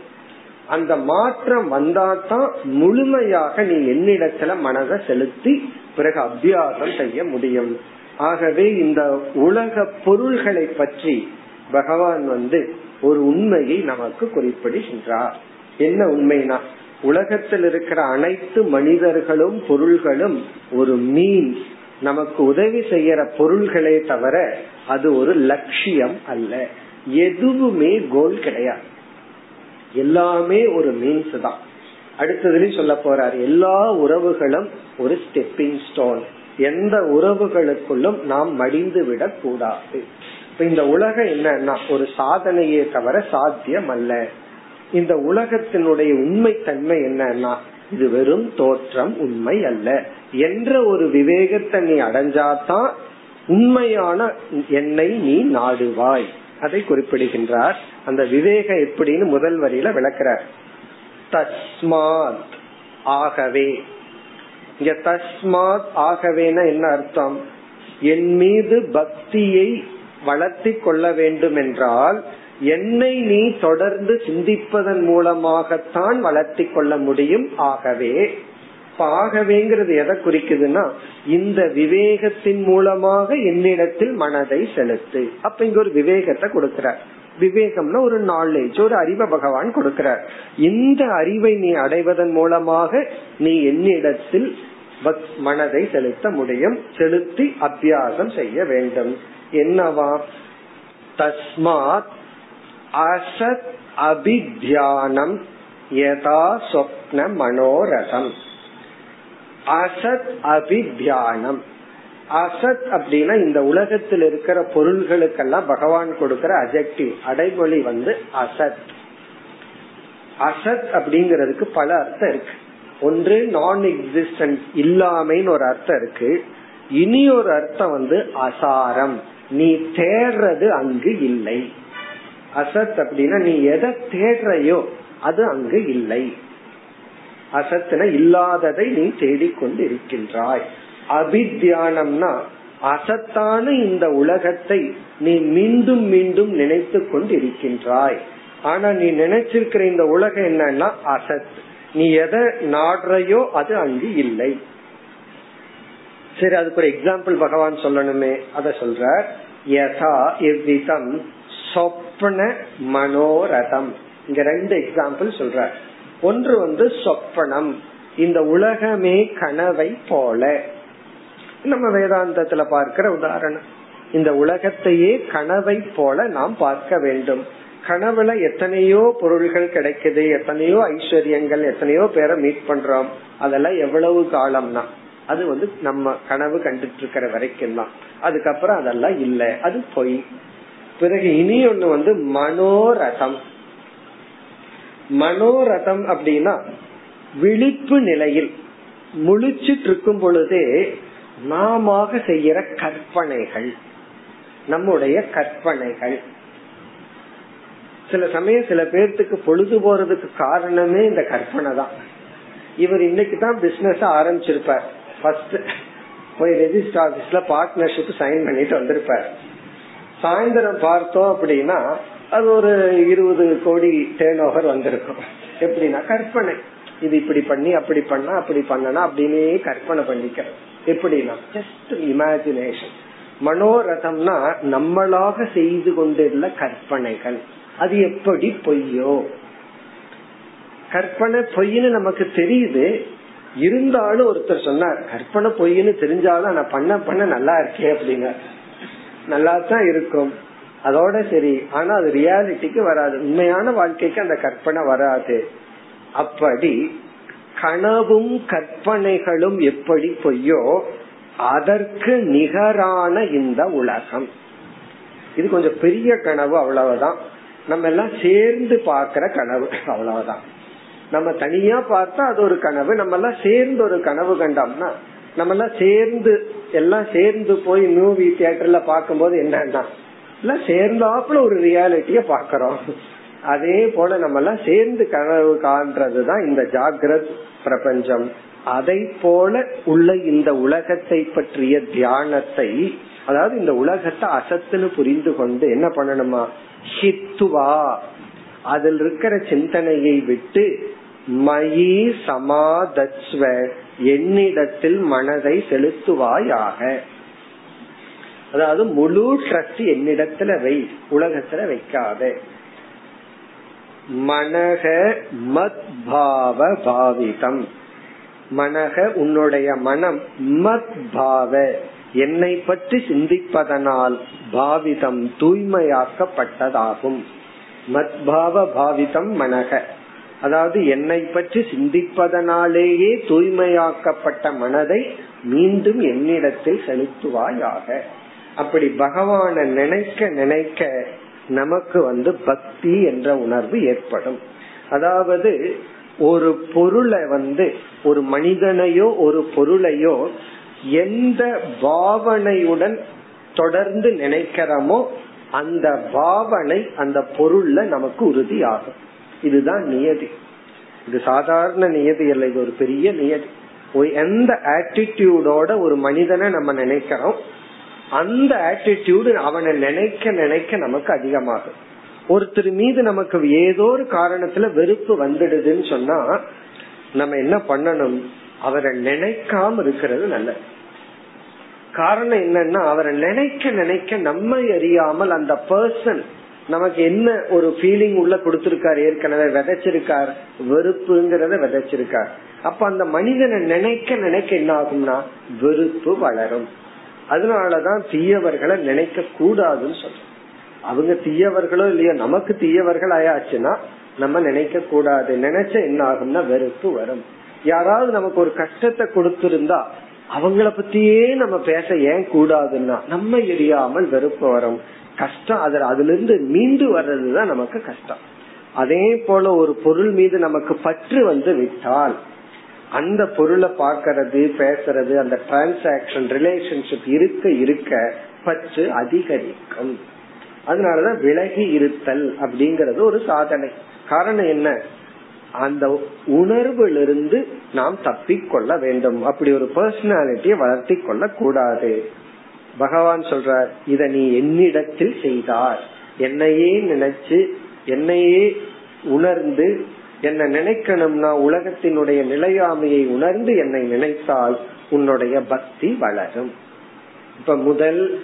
Speaker 1: அந்த மாற்றம் வந்தாதான் முழுமையாக நீ என்னிடத்துல மனதை செலுத்தி பிறகு அபியாசம் செய்ய முடியும். ஆகவே இந்த உலக பொருள்களை பற்றி பகவான் வந்து ஒரு உண்மையை நமக்கு குறிப்பிடுகின்றார். என்ன உண்மைனா உலகத்தில் இருக்கிற அனைத்து மனிதர்களும் பொருள்களும் ஒரு மீன்ஸ் நமக்கு உதவி செய்யற பொருள்களே தவிர அது ஒரு லட்சியம் அல்ல. எதுவுமே கோல் கிடையாது. எல்லாமே ஒரு மீன்ஸ் தான். அடுத்ததுலயும் சொல்ல போறாரு எல்லா உறவுகளும் ஒரு ஸ்டெப்பிங் ஸ்டோன் எந்த உறவுகளுக்குள்ளும் நாம் மடிந்து விடக் கூடாது. இப்ப இந்த உலகம் என்னன்னா ஒரு சாதனையே தவிர சாத்தியம் அல்ல. இந்த உலகத்தினுடைய உண்மை தன்மை என்னன்னா இது வெறும் தோற்றம் உண்மை அல்ல. என்ற ஒரு விவேகத்தை நீ அடைஞ்சாதான் உண்மையான என்னை நீ நாடுவாய். அதை குறிப்பிடுகின்றார். அந்த விவேகம் எப்படின்னு முதல் வரியில விளக்கிறார். தஸ்மாத் ஆகவே. இங்க தஸ்மாத் ஆகவேனா என்ன அர்த்தம்? என் மீது பக்தியை வளர்த்தி கொள்ள வேண்டும் என்றால் என்னை நீ தொடர்ந்து சிந்திப்பதன் மூலமாகத்தான் வளர்த்தி கொள்ள முடியும். ஆகவே ஆகவேங்கிறது எதை குறிக்குதுன்னா இந்த விவேகத்தின் மூலமாக என்னிடத்தில் மனதை செலுத்து. அப்ப இங்க ஒரு விவேகத்தை கொடுக்கிறார். விவேகம்னா ஒரு நாலேஜ் ஒரு அறிவை பகவான் கொடுக்கிறார். இந்த அறிவை நீ அடைவதன் மூலமாக நீ என்னிடத்தில் மனதை செலுத்த முடியும். செலுத்தி அத்தியாசம் செய்ய வேண்டும். என்னவா? தஸ்மாத் அசத் அபித்தியானம் யதா சொப்ன மனோரதம். அசத் அபித்தியானம் அசத் அப்படின்னா இந்த உலகத்தில் இருக்கிற பொருள்களுக்கெல்லாம் பகவான் கொடுக்கிற அஜெக்டிவ் அடைமொழி வந்து அசத். அசத் அப்படிங்கறதுக்கு பல அர்த்தம் இருக்கு. ஒன்று நான் எக்ஸிஸ்டன்ட் இல்லாமைன்னு ஒரு அர்த்தம் இருக்கு. இனி ஒரு அர்த்தம் வந்து அசாரம். நீ தேர்றது அங்கு இல்லை. அசத் அப்படின்னா நீ எதை தேடுறையோ அது அங்கு இல்லை. அசத்துன இல்லாததை நீ தேடிக்கொண்டு இருக்கின்றாய் அபித்தியானம்னா அசத்தான இந்த உலகத்தை நீ மீண்டும் மீண்டும் நினைத்து கொண்டு இருக்கின்றாய் ஆனா நீ நினைச்சிருக்கிற இந்த உலகம் என்னன்னா அசத். நீ எதை நாடுறையோ அது அங்கு இல்லை. சரி அதுக்கு ஒரு எக்ஸாம்பிள் பகவான் சொல்லணுமே. அத சொல்ற யதா இவ்விதம் சொப்பன மனோரதம். இங்க ரெண்டு எக்ஸாம்பிள் சொல்ற ஒன்று வந்து சொப்பனம். இந்த உலகமே கனவை போல. நம்ம வேதாந்தத்துல பார்க்கிற உதாரணம். இந்த உலகத்தையே கனவை போல நாம் பார்க்க வேண்டும். கனவுல எத்தனையோ பொருள்கள் கிடைக்குது எத்தனையோ ஐஸ்வர்யங்கள் எத்தனையோ பேரை மீட் பண்றோம். அதெல்லாம் எவ்வளவு காலம்னா அது வந்து நம்ம கனவு கண்டுட்டு இருக்கிற வரைக்கும் தான் அதுக்கப்புறம் அதெல்லாம் இல்ல. அது பொய். பிறகு இனி ஒண்ணு வந்து மனோரதம். மனோரதம் அப்படின்னா விழிப்பு நிலையில் முழிச்சிட்டு இருக்கும் பொழுதே நாம செய்யற கற்பனைகள் நம்முடைய கற்பனைகள். சில சமயம் சில பேர்த்துக்கு பொழுது போறதுக்கு காரணமே இந்த கற்பனை தான். இவர் இன்னைக்கு தான் பிசினஸ் ஆரம்பிச்சிருப்பார். ஃபர்ஸ்ட் போய் ரெஜிஸ்டர் ஆபீஸ்ல பார்ட்னர்ஷிப் சைன் பண்ணிட்டு வந்திருப்பார். சாயந்தரம் பார்த்தோம் அப்படின்னா அது ஒரு இருபது கோடி டேர்ன் ஓவர் வந்திருக்கும். எப்படின்னா கற்பனை. இது இப்படி பண்ணி அப்படி பண்ணா அப்படி பண்ணனா அப்படின்னே கற்பனை பண்ணிக்க எப்படின்னா ஜஸ்ட் இமேஜினேஷன் மனோரதம்னா நம்மளாக செய்து கொண்டிருந்த கற்பனைகள். அது எப்படி பொய்யோ? கற்பனை பொய்ன்னு நமக்கு தெரியுது. இருந்தாலும் ஒருத்தர் சொன்னார் கற்பனை பொய்ன்னு தெரிஞ்சாலும் நான் பண்ண பண்ண நல்லா இருக்கே அப்படிங்க நல்லா தான் இருக்கும். அதோட சரி. ஆனா அது ரியாலிட்டிக்கு வராது. உண்மையான வாழ்க்கைக்கு அந்த கற்பனை வராது. அப்படி கனவும் கற்பனைகளும் எப்படி பொய்யோ அதற்கு நிகரான இந்த உலகம். இது கொஞ்சம் பெரிய கனவு அவ்வளவுதான். நம்ம எல்லாம் சேர்ந்து பாக்குற கனவு அவ்வளவுதான். நம்ம தனியா பார்த்தா அது ஒரு கனவு. நம்ம எல்லாம் சேர்ந்து ஒரு கனவு கண்டோம்னா நம்ம எல்லாம் சேர்ந்து எல்லாம் சேர்ந்து போய் மூவி தியேட்டர்ல பார்க்கும்போது என்னன்னா எல்லாம் சேர்ந்தாப்புல ஒரு ரியாலிட்டிய பாக்கிறோம் அதே போல நம்ம எல்லாம் சேர்ந்து கனவு காண்றதுதான் இந்த ஜாகிரத் பிரபஞ்சம். அதை போல உள்ள இந்த உலகத்தை பற்றிய தியானத்தை அதாவது இந்த உலகத்தை அசத்துன்னு புரிந்து கொண்டு என்ன பண்ணணுமா? ஹித்துவா. அதில் இருக்கிற சிந்தனையை விட்டு மயி சமாதஸ்வ என்னிடத்தில் மனதை செலுத்துவாயாக. அதாவது முழு ட்ரஸ்ட் என்னிடத்துல வை உலகத்துல வைக்காத. மனக மத் பாவ பாவிதம். மனக உன்னுடைய மனம் மத் பாவ. என்னை பற்றி சிந்திப்பதனால் பாவிதம் தூய்மையாக்கப்பட்டதாகும். மத்பாவ பாவிதம் மனக. அதாவது என்னை பற்றி சிந்திப்பதனாலேயே தூய்மையாக்கப்பட்ட மனதை மீண்டும் என்னிடத்தில் செலுத்துவாயாக. அப்படி பகவான நினைக்க நினைக்க நமக்கு வந்து பக்தி என்ற உணர்வு ஏற்படும். அதாவது ஒரு பொருளை வந்து ஒரு மனிதனையோ ஒரு பொருளையோ எந்த பாவனையுடன் தொடர்ந்து நினைக்கிறோமோ அந்த பாவனை அந்த பொருள்ல நமக்கு உறுதியாகும். இதுதான் நியதி. இது சாதாரண நியதி இல்லை இது ஒரு பெரிய நியதி. எந்த ஆட்டிடியூடோட ஒரு மனிதனை நம்ம நினைக்கிறோம் அந்த ஆட்டிடியூடு அவனை நினைக்க நினைக்க நமக்கு அதிகமாகும் ஒருத்தர் மீது நமக்கு ஏதோ ஒரு காரணத்துல வெறுப்பு வந்துடுதுன்னு சொன்னா நம்ம என்ன பண்ணணும்? அவரை நினைக்காம இருக்கிறது நல்லது. காரணம் என்னன்னா அவரை நினைக்க நினைக்க நம்மை அறியாமல் அந்த பர்சன் நமக்கு என்ன ஒரு ஃபீலிங் உள்ள கொடுத்திருக்காரு? ஏற்கனவே விதைச்சிருக்கார். வெறுப்புங்கிறத விதைச்சிருக்கார். அப்ப அந்த மனிதனை நினைக்க நினைக்க என்ன ஆகும்னா வெறுப்பு வளரும். அதனாலதான் தீயவர்களை நினைக்க கூடாதுன்னு சொல்றோம். அவங்க தீயவர்களோ இல்லையோ நமக்கு தீயவர்கள் ஆயாச்சுன்னா நம்ம நினைக்க கூடாது. நினைச்ச என்ன ஆகும்னா வெறுப்பு வரும். யாராவது நமக்கு ஒரு கஷ்டத்தை கொடுத்திருந்தா அவங்கள பத்தியே நம்ம பேச ஏன் கூடாதுன்னா நம்ம எரியாமல் வெறுப்பு வரும். கஷ்டம். அதுல அதுல இருந்து மீண்டு வர்றதுதான் நமக்கு கஷ்டம். அதே போல ஒரு பொருள் மீது நமக்கு பற்று வந்து விட்டால் அந்த பொருளை பாக்கிறது பேசுறது அந்த டிரான்சாக்சன் ரிலேஷன்ஷிப் இருக்க இருக்க பற்று அதிகரிக்கும். அதனாலதான் விலகி இருத்தல் அப்படிங்கறது ஒரு சாதனை. காரணம் என்ன? அந்த உணர்விலிருந்து நாம் தப்பிக்கொள்ள வேண்டும். அப்படி ஒரு பர்சனாலிட்டியை வளர்த்தி கொள்ள கூடாது பகவான் சொல்றார் இத நீ என்னிடத்தில் செய்தார். என்னையே நினைச்சு என்னையே உணர்ந்து என்ன நினைக்கணும்னா உலகத்தினுடைய நிலையாமையை உணர்ந்து என்னை நினைத்தால் உன்னுடைய பக்தி வளரும். இப்ப முதல்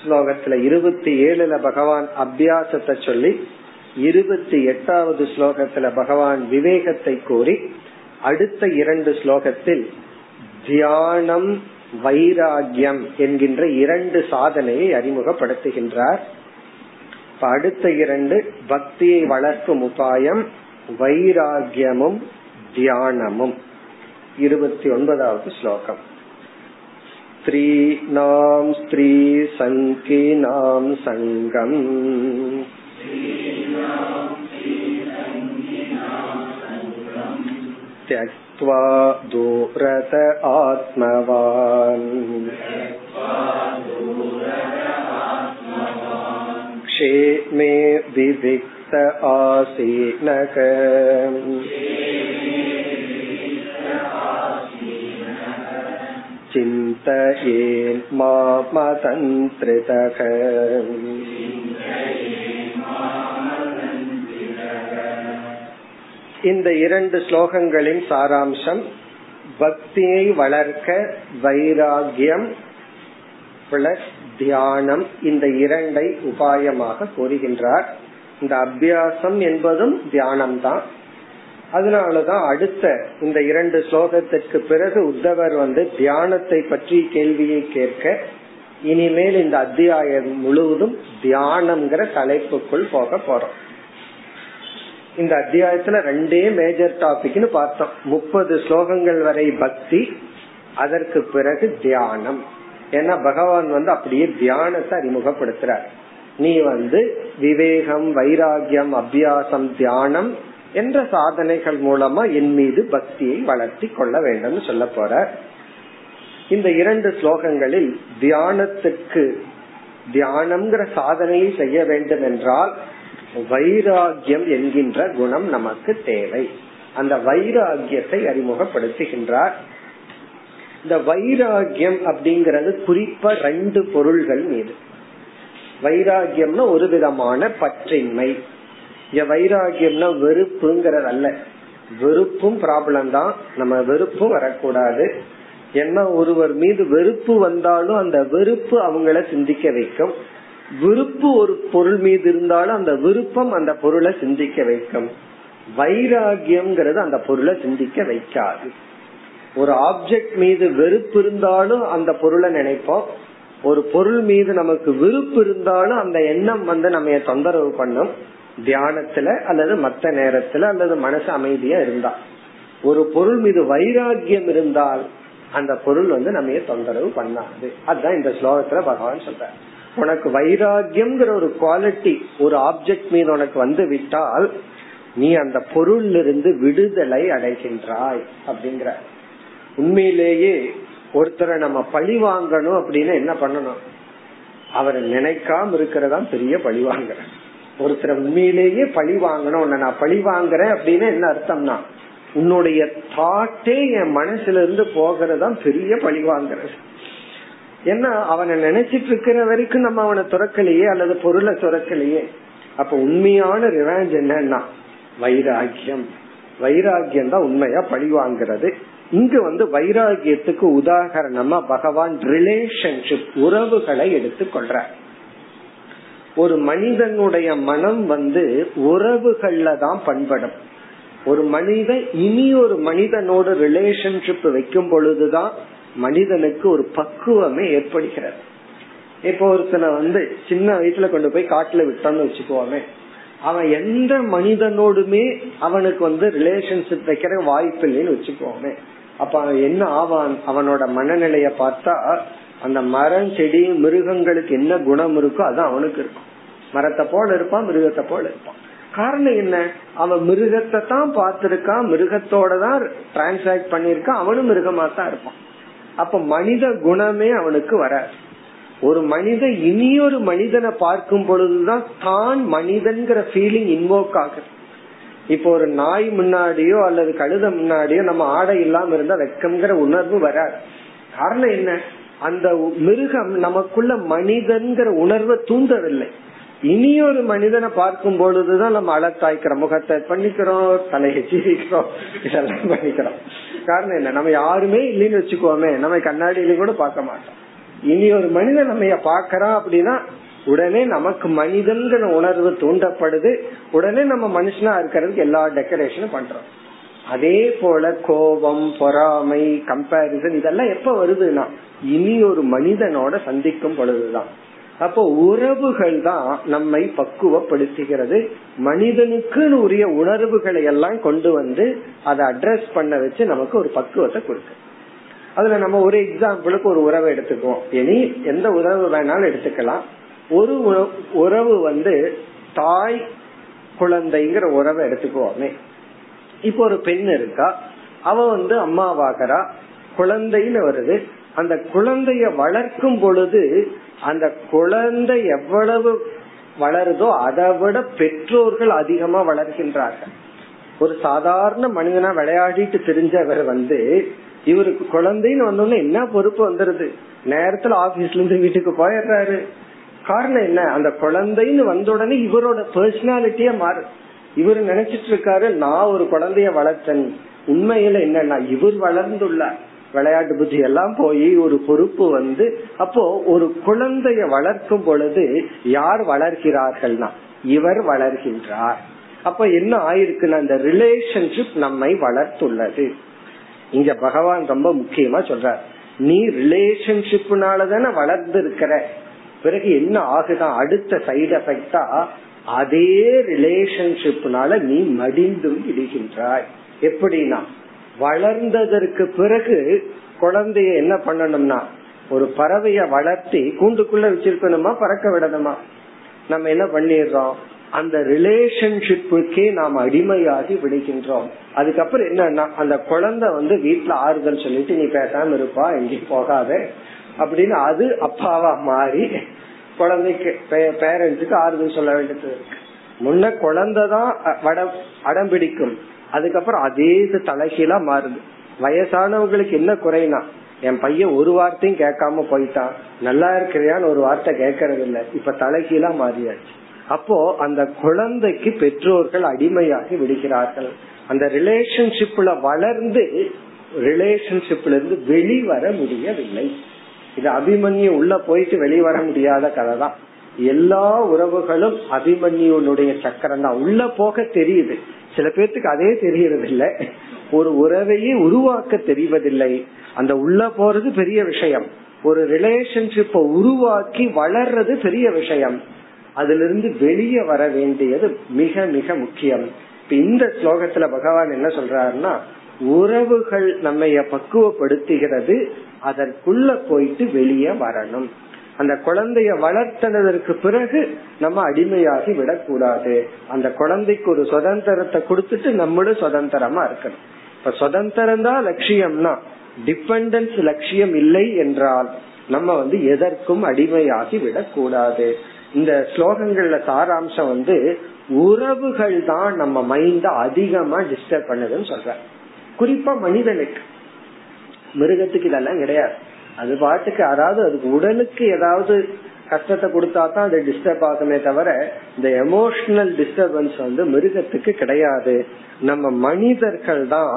Speaker 1: ஸ்லோகத்துல இருபத்தி ஏழுல பகவான் அபியாசத்தை சொல்லி இருபத்தி எட்டாவது ஸ்லோகத்துல பகவான் விவேகத்தை கூறி அடுத்த இரண்டு ஸ்லோகத்தில் தியானம் வைராகியம் என்கின்ற இரண்டு சாதனையை அறிமுகப்படுத்துகின்றார். அடுத்த இரண்டு பக்தியை வளர்க்கும் உபாயம் வைராகியமும் தியானமும். இருபத்தி ஒன்பதாவது ஸ்லோகம். ஸ்திரீனாம் ஸ்திரீ சங்கீனாம் சங்கம். त्यक्त्वा दूरत आत्मवान् क्षेमे विविक्त आसीनक चिन्तयेन् मामतन्त्रितः இந்த இரண்டு ஸ்லோகங்களின் சாராம்சம் பக்தியை வளர்க்க வைராகியம் பிளஸ் தியானம் இந்த இரண்டை உபாயமாக கூறுகின்றார். இந்த அபியாசம் என்பதும் தியானம் தான் அதனாலதான் அடுத்த இந்த இரண்டு ஸ்லோகத்திற்கு பிறகு உத்தவர் வந்து தியானத்தை பற்றி கேள்வியை கேட்க இனிமேல் இந்த அத்தியாயம் முழுவதும் தியானம்ங்கிற தலைப்புக்குள் போக போறோம். இந்த அத்தியாயத்துல ரெண்டே மேஜர் டாபிக்னு பார்த்தோம். முப்பது ஸ்லோகங்கள் வரை பக்தி அதற்கு பிறகு தியானம். ஏன்னா பகவான் வந்து அப்படியே தியானத்தை அறிமுகப்படுத்துறார். நீ வந்து விவேகம் வைராகியம் அபியாசம் தியானம் என்ற சாதனைகள் மூலமா என் மீது பக்தியை வளர்த்தி கொள்ள வேண்டும் சொல்ல போற. இந்த இரண்டு ஸ்லோகங்களில் தியானத்துக்கு தியானம்ங்கிற சாதனையை செய்ய வேண்டும் என்றால் வைராகியம் என்கின்ற குணம் நமக்கு தேவை. அந்த வைராகியத்தை அறிமுகப்படுத்துகின்றார். இந்த வைராகியம் அப்படிங்கறது குறிப்பா ரெண்டு பொருள்கள் மீது. வைராகியம்னா ஒரு விதமான பற்றின்மை. வைராகியம்னா வெறுப்புங்கிறது அல்ல. வெறுப்பும் ப்ராப்ளம் தான். நம்ம வெறுப்பும் வரக்கூடாது. ஏன்னா ஒருவர் மீது வெறுப்பு வந்தாலும் அந்த வெறுப்பு அவங்கள சிந்திக்க வைக்கும். விருப்பு ஒரு பொருள் மீது இருந்தாலும் அந்த விருப்பம் அந்த பொருளை சிந்திக்க வைக்கும். வைராகியம்ங்கிறது அந்த பொருளை சிந்திக்க வைக்காது. ஒரு ஆப்ஜெக்ட் மீது வெறுப்பு இருந்தாலும் அந்த பொருளை நினைப்போம். ஒரு பொருள் மீது நமக்கு விருப்பு இருந்தாலும் அந்த எண்ணம் வந்து நம்ம தொந்தரவு பண்ணும். தியானத்துல அல்லது மத்த நேரத்துல அல்லது மனசு அமைதியா இருந்தா. ஒரு பொருள் மீது வைராகியம் இருந்தால் அந்த பொருள் வந்து நம்ம தொந்தரவு பண்ணாது. அதுதான் இந்த ஸ்லோகத்துல பகவான் சொல்றாரு. உனக்கு வைராகியம்ங்கிற ஒரு குவாலிட்டி ஒரு ஆப்ஜெக்ட் மீது உனக்கு வந்து விட்டால் நீ அந்த பொருள் இருந்து விடுதலை அடைகின்றாய் அப்படிங்கிற. உண்மையிலேயே ஒருத்தரை நம்ம பழி வாங்கணும் அப்படின்னு என்ன பண்ணணும்? அவரை நினைக்காம இருக்கிறதா பெரிய பழி வாங்குற. ஒருத்தரை உண்மையிலேயே பழி வாங்கணும். உன்னை நான் பழி வாங்குறேன் அப்படின்னு என்ன அர்த்தம்னா உன்னுடைய தாட்டே என் மனசுல இருந்து போகிறதா பெரிய பழி வாங்குறது. ஏன்னா அவனை நினைச்சிட்டு இருக்கிற வரைக்கும் நம்ம அவனை துறக்கலையே அல்லது பொருளை துறக்கலையே? அப்ப உண்மையான ரிவாஞ்ச் என்னன்னா வைராகியம் வைராகியம் தான் உண்மையா பழி வாங்குறது. இங்க வந்து வைராகியத்துக்கு உதாகரணமா பகவான் ரிலேஷன்ஷிப் உறவுகளை எடுத்துக்கொள்ற ஒரு மனிதனுடைய மனம் வந்து உறவுகள்ல தான் பண்படும். ஒரு மனிதன் இனி ஒரு மனிதனோட ரிலேஷன்ஷிப் வைக்கும் பொழுதுதான் மனிதனுக்கு ஒரு பக்குவமே ஏற்படுகிறது. இப்போ ஒருத்தனை வந்து சின்ன வயசுல கொண்டு போய் காட்டுல விட்டோம்னு வச்சுக்கோமே அவன் எந்த மனிதனோடுமே அவனுக்கு வந்து ரிலேஷன்ஷிப் வைக்கிற வாய்ப்பு இல்லைன்னு வச்சுக்கோமே. அப்ப அவன் என்ன ஆவான்? அவனோட மனநிலைய பார்த்தா அந்த மரம் செடி மிருகங்களுக்கு என்ன குணம் இருக்கோ அதான் அவனுக்கு இருக்கும். மரத்தை போல இருப்பான் மிருகத்தை போல இருப்பான். காரணம் என்ன? அவன் மிருகத்தை தான் பார்த்திருக்கான் மிருகத்தோட தான் டிரான்சாக்ட் பண்ணிருக்கான் அவனும் மிருகமா தான் இருப்பான். அப்ப மனித குணமே அவனுக்கு வராது. ஒரு மனிதன் இனியொரு மனிதனை பார்க்கும் பொழுதுதான் தான் மனிதன்கிற ஃபீலிங் இன்வோக் ஆகுது. இப்போ ஒரு நாய் முன்னாடியோ அல்லது கழுத முன்னாடியோ நம்ம ஆடை இல்லாம இருந்தா வெக்கம்ங்கிற உணர்வு வராது. காரணம் என்ன? அந்த மிருகம் நமக்குள்ள மனிதன்கிற உணர்வை தூண்டவில்லை. இனி ஒரு மனிதனை பார்க்கும் பொழுதுதான் நம்ம அழத்தாய்க்கிற முகத்தை பண்ணிக்கிறோம் தலையை சீவிக்கிறோம் இதெல்லாம் பண்ணிக்கிறோம். காரணம் என்ன? நம்ம யாருமே இல்லைன்னு வச்சுக்கோமே நம்ம கண்ணாடியிலையும் கூட பார்க்க மாட்டோம். இனி ஒரு மனிதன் நம்ம பாக்குறான் அப்படின்னா உடனே நமக்கு மனிதன்கிற உணர்வு தூண்டப்படுது. உடனே நம்ம மனுஷனா இருக்கிறதுக்கு எல்லா டெக்கரேஷனும் பண்றோம். அதே போல கோபம் பொறாமை கம்பாரிசன் இதெல்லாம் எப்ப வருதுன்னா இனி ஒரு மனிதனோட சந்திக்கும் பொழுதுதான். அப்போ உறவுகள் தான் நம்மை பக்குவப்படுத்துகிறது. மனிதனுக்கு உரிய உணர்வுகளை எல்லாம் கொண்டு வந்து அதை அட்ரஸ் பண்ண வச்சு நமக்கு ஒரு பக்குவத்தை கொடுக்கு. அதுல நம்ம ஒரு எக்ஸாம்பிளுக்கு ஒரு உறவை எடுத்துக்குவோம். இனி எந்த உறவு வேணாலும் எடுத்துக்கலாம். ஒரு உறவு வந்து தாய் குழந்தைங்கிற உறவை எடுத்துக்குவோமே. இப்போ ஒரு பெண் இருக்கா? அவ வந்து அம்மாவாகிறா? குழந்தைன்னு வருது. அந்த குழந்தைய வளர்க்கும் பொழுது அந்த குழந்தை எவ்வளவு வளருதோ அதை விட பெற்றோர்கள் அதிகமா வளர்கின்றார்கள். ஒரு சாதாரண மனிதனா விளையாடிட்டு தெரிஞ்சவர் வந்து இவருக்கு குழந்தைன்னு வந்தோடனே என்ன பொறுப்பு வந்துருது? நேரத்துல ஆபீஸ்ல இருந்து வீட்டுக்கு போயிடுறாரு. காரணம் என்ன? அந்த குழந்தைன்னு வந்த உடனே இவரோட பர்சனாலிட்டியே மாறு. இவர் நினைச்சிட்டு இருக்காரு நான் ஒரு குழந்தைய வளர்த்தன். உண்மையில என்னன்னா இவர் வளர்ந்துள்ளார். விளையாட்டு புத்தி எல்லாம் போய் ஒரு பொறுப்பு வந்து அப்போ ஒரு குழந்தைய வளர்க்கும் பொழுது யார் வளர்கிறார்கள்னா இவர் வளர்கின்றார். அப்ப என்ன ஆயிருக்குன்னா அந்த ரிலேஷன்ஷிப் நம்மை வளர்த்துள்ளது. இங்க பகவான் ரொம்ப முக்கியமா சொல்றார். நீ ரிலேஷன்ஷிப்னால தானே வளர்ந்து இருக்கிற பிறகு என்ன ஆகுதான் அடுத்த சைடு எஃபெக்டா அதே ரிலேஷன்ஷிப்னால நீ மடிந்தும் விடுகின்றாய். எப்படின்னா வளர்ந்ததற்கு பிறகு குழந்தைய என்ன பண்ணணும்னா ஒரு பறவைய வளர்த்தி கூண்டுக்குள்ள வச்சிருக்கணுமா பறக்க விடணுமா? நம்ம என்ன பண்ணிடுறோம்? அந்த ரிலேஷன்ஷிப்புக்கே நாம் அடிமையாகி விடுகின்றோம். அதுக்கப்புறம் என்னன்னா அந்த குழந்தை வந்து வீட்டுல ஆறுதல் சொல்லிட்டு நீ பேசாம இருப்பா எங்கேயும் போகாத. அப்படின்னு அது அப்பாவா மாறி குழந்தைக்கு பேரண்ட்ஸுக்கு ஆறுதல் சொல்ல வேண்டியது இருக்கு. முன்ன குழந்தைதான் அடம் பிடிக்கும் அதுக்கப்புறம் அதே இது தலைகீழா மாறுது. வயசானவங்களுக்கு என்ன குறைனா என் பையன் ஒரு வார்த்தையும் கேட்காம போயிட்டான். நல்லா இருக்கிறியான்னு ஒரு வார்த்தை கேட்கறது இல்ல இப்ப தலைகீழா மாறியாச்சு. அப்போ அந்த குழந்தைக்கு பெற்றோர்கள் அடிமையாகி விடுகிறார்கள். அந்த ரிலேஷன்ஷிப்ல வளர்ந்து ரிலேஷன்ஷிப்ல இருந்து வெளிவர முடியவில்லை. இது அபிமன்யு உள்ள போயிட்டு வெளிவர முடியாத கதை தான் எல்லா உறவுகளும் அபிமன்யுனுடைய சக்கரம் தான். உள்ள போக தெரியுது. சில பேர்த்துக்கு அதே தெரியறது இல்ல ஒரு உறவையே உருவாக்க தெரிவதில்லை. அந்த உள்ள போறது பெரிய விஷயம். ஒரு ரிலேஷன்ஷிப்ப உருவாக்கி வளர்றது பெரிய விஷயம். அதுல இருந்து வெளியே வர வேண்டியது மிக மிக முக்கியம். இந்த ஸ்லோகத்துல பகவான் என்ன சொல்றாருன்னா உறவுகள் நம்ம பக்குவப்படுத்துகிறது. அதற்குள்ள போயிட்டு வெளியே வரணும். அந்த குழந்தைய வளர்த்தனதற்கு பிறகு நம்ம அடிமையாகி விடக்கூடாது. அந்த குழந்தைக்கு ஒரு சுதந்திரத்தை கொடுத்துட்டு நம்மளும் சுதந்திரமா இருக்கணும். இப்ப சுதந்திரம் தான் லட்சியம்னா டிபெண்டன்ஸ் லட்சியம் இல்லை என்றால் நம்ம வந்து எதற்கும் அடிமையாகி விடக்கூடாது. இந்த ஸ்லோகங்கள்ல சாராம்சம் வந்து உறவுகள் தான் நம்ம மைண்ட அதிகமா டிஸ்டர்ப் பண்ணுதுன்னு சொல்ற குறிப்பா மனிதனுக்கு. மிருகத்துக்கு இதெல்லாம் கிடையாது. அது பாட்டுக்கு அதாவது அதுக்கு உடலுக்கு ஏதாவது கஷ்டத்தை கொடுத்தா தான் அது டிஸ்டர்ப் ஆகுமே தவிர இந்த எமோஷனல் டிஸ்டர்பன்ஸ் வந்து மிருகத்துக்கு கிடையாது. நம்ம மனிதர்கள் தான்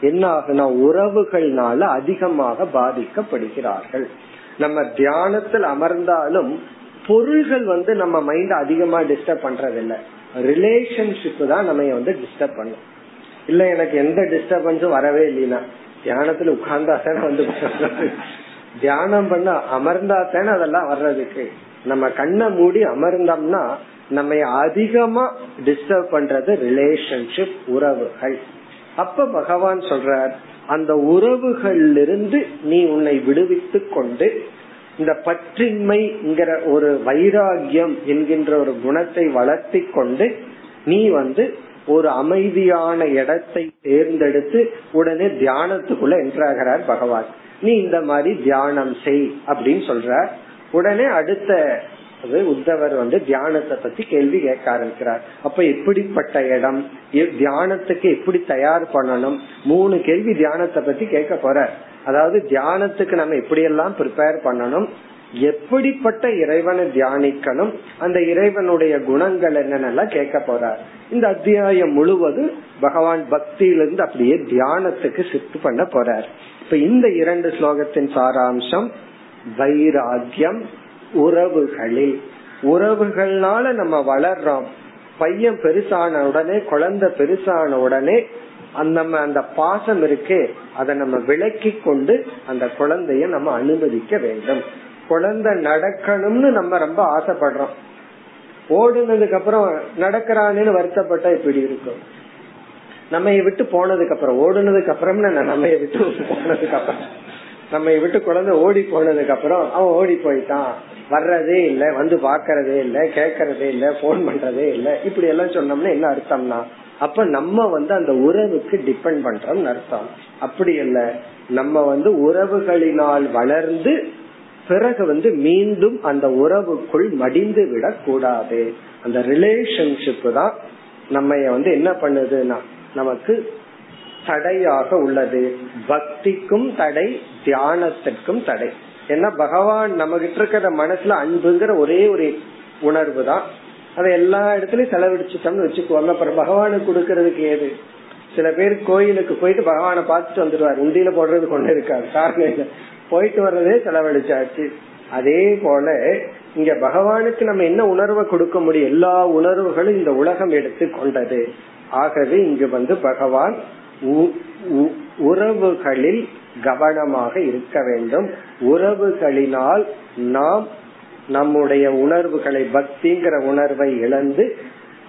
Speaker 1: என்ன ஆகுனா உறவுகள்னால அதிகமாக பாதிக்கப்படுகிறார்கள். நம்ம தியானத்தில் அமர்ந்தாலும் பொருள்கள் வந்து நம்ம மைண்ட் அதிகமா டிஸ்டர்ப் பண்றது ரிலேஷன்ஷிப் தான் நம்ம வந்து டிஸ்டர்ப் பண்ணும். இல்ல எனக்கு எந்த டிஸ்டர்பன்ஸும் வரவே இல்லைன்னா தியானத்துல உட்கார்ந்தா தானே வந்து தியானம் பண்ண அமர்ந்தா தானே அதெல்லாம் வர்றதுக்கு. நம்ம கண்ணை மூடி அமர்ந்தோம்னா நம்ம அதிகமா டிஸ்டர்ப் பண்றது ரிலேஷன்ஷிப் உறவுகள். அப்ப பகவான் சொல்றார் அந்த உறவுகளிலிருந்து நீ உன்னை விடுவித்து கொண்டு இந்த பற்றின்மைங்கிற ஒரு வைராகியம் என்கின்ற ஒரு குணத்தை வளர்த்தி கொண்டு நீ வந்து ஒரு அமைதியான இடத்தை தேர்ந்தெடுத்து உடனே தியானத்துக்குள்ள என்றாகிறார் பகவான். நீ இந்த மாதிரி தியானம் செய் அப்படின்னு சொல்ற. உடனே அடுத்த உத்தவர் வந்து தியானத்தை பத்தி கேள்வி கேட்க ஆரம்பிக்கிறார். அப்ப எப்படிப்பட்ட இடம்? தியானத்துக்கு எப்படி தயார் பண்ணணும்? மூணு கேள்வி தியானத்தை பத்தி கேட்க போற. அதாவது தியானத்துக்கு நம்ம எப்படியெல்லாம் ப்ரிப்பேர் பண்ணணும்? எப்படிப்பட்ட இறைவனை தியானிக்கணும்? அந்த இறைவனுடைய குணங்கள் என்னென்னலாம் கேட்க போறார். இந்த அத்தியாயம் முழுவதும் பகவான் பக்தியிலிருந்து அப்படியே தியானத்துக்கு சித்து பண்ண போறார். இப்ப இந்த இரண்டு ஸ்லோகத்தின் சாராம்சம் வைராகியம் உறவுகளில். உறவுகள்னால நம்ம வளர்றோம். பையன் பெருசான உடனே குழந்தை பெருசான உடனே நம்ம அந்த பாசம் இருக்கே அதை நம்ம விளக்கி கொண்டு அந்த குழந்தைய நம்ம அனுமதிக்க வேண்டும். குழந்தை நடக்கணும்னு நம்ம ரொம்ப ஆசைப்படுறோம். ஓடுனதுக்கு அப்புறம் நடக்கிறான்னு வருத்தப்பட்டா இப்படி இருக்கும்? நம்ம விட்டு போனதுக்கு அப்புறம் ஓடுனதுக்கு அப்புறம் நம்ம விட்டு போனதுக்கு அப்புறம் நம்ம விட்டு குழந்தை ஓடி போனதுக்கு அப்புறம் அவன் ஓடி போயிட்டான். வர்றதே இல்ல வந்து பாக்குறதே இல்ல கேக்கறதே இல்ல போன் பண்றதே இல்ல. இப்படி எல்லாம் சொன்னோம்னா என்ன அர்த்தம்னா அப்ப நம்ம வந்து அந்த உறவுக்கு டிபெண்ட் பண்றோம் அர்த்தம். அப்படி இல்ல நம்ம வந்து உறவுகளினால் வளர்ந்து பிறகு வந்து மீண்டும் அந்த உறவுக்குள் மடிந்து விடக் கூடாது அந்த ரிலேஷன்ஷிப் தான் நம்ம வந்து என்ன பண்ணுதுன்னா நமக்கு தடையாக உள்ளது. பக்திக்கும் தடை தியானத்திற்கும் தடை. ஏன்னா பகவான் நம்ம கிட்ட இருக்கிற மனசுல அன்புங்கிற ஒரே ஒரு உணர்வு தான் அதை எல்லா இடத்துலயும் செலவழிச்சுட்டோம்னு வச்சுக்குவாங்க அப்புறம் பகவானுக்கு கொடுக்கறதுக்கு ஏது? சில பேர் கோயிலுக்கு போயிட்டு பகவானை பார்த்துட்டு வந்துடுவார். உண்டியில போடுறது கொண்டு இருக்காரு. காரணம் போயிட்டு வர்றதே செலவழிச்சாச்சு. அதே போல இங்க பகவானுக்கு நம்ம என்ன உணர்வை கொடுக்க முடியும்? எல்லா உணர்வுகளும் இந்த உலகம் எடுத்து கொண்டது. ஆகவே இங்கு வந்து பகவான் உறவுகளில் கவனமாக இருக்க வேண்டும். உறவுகளினால் நாம் நம்முடைய உணர்வுகளை பக்திங்கிற உணர்வை இழந்து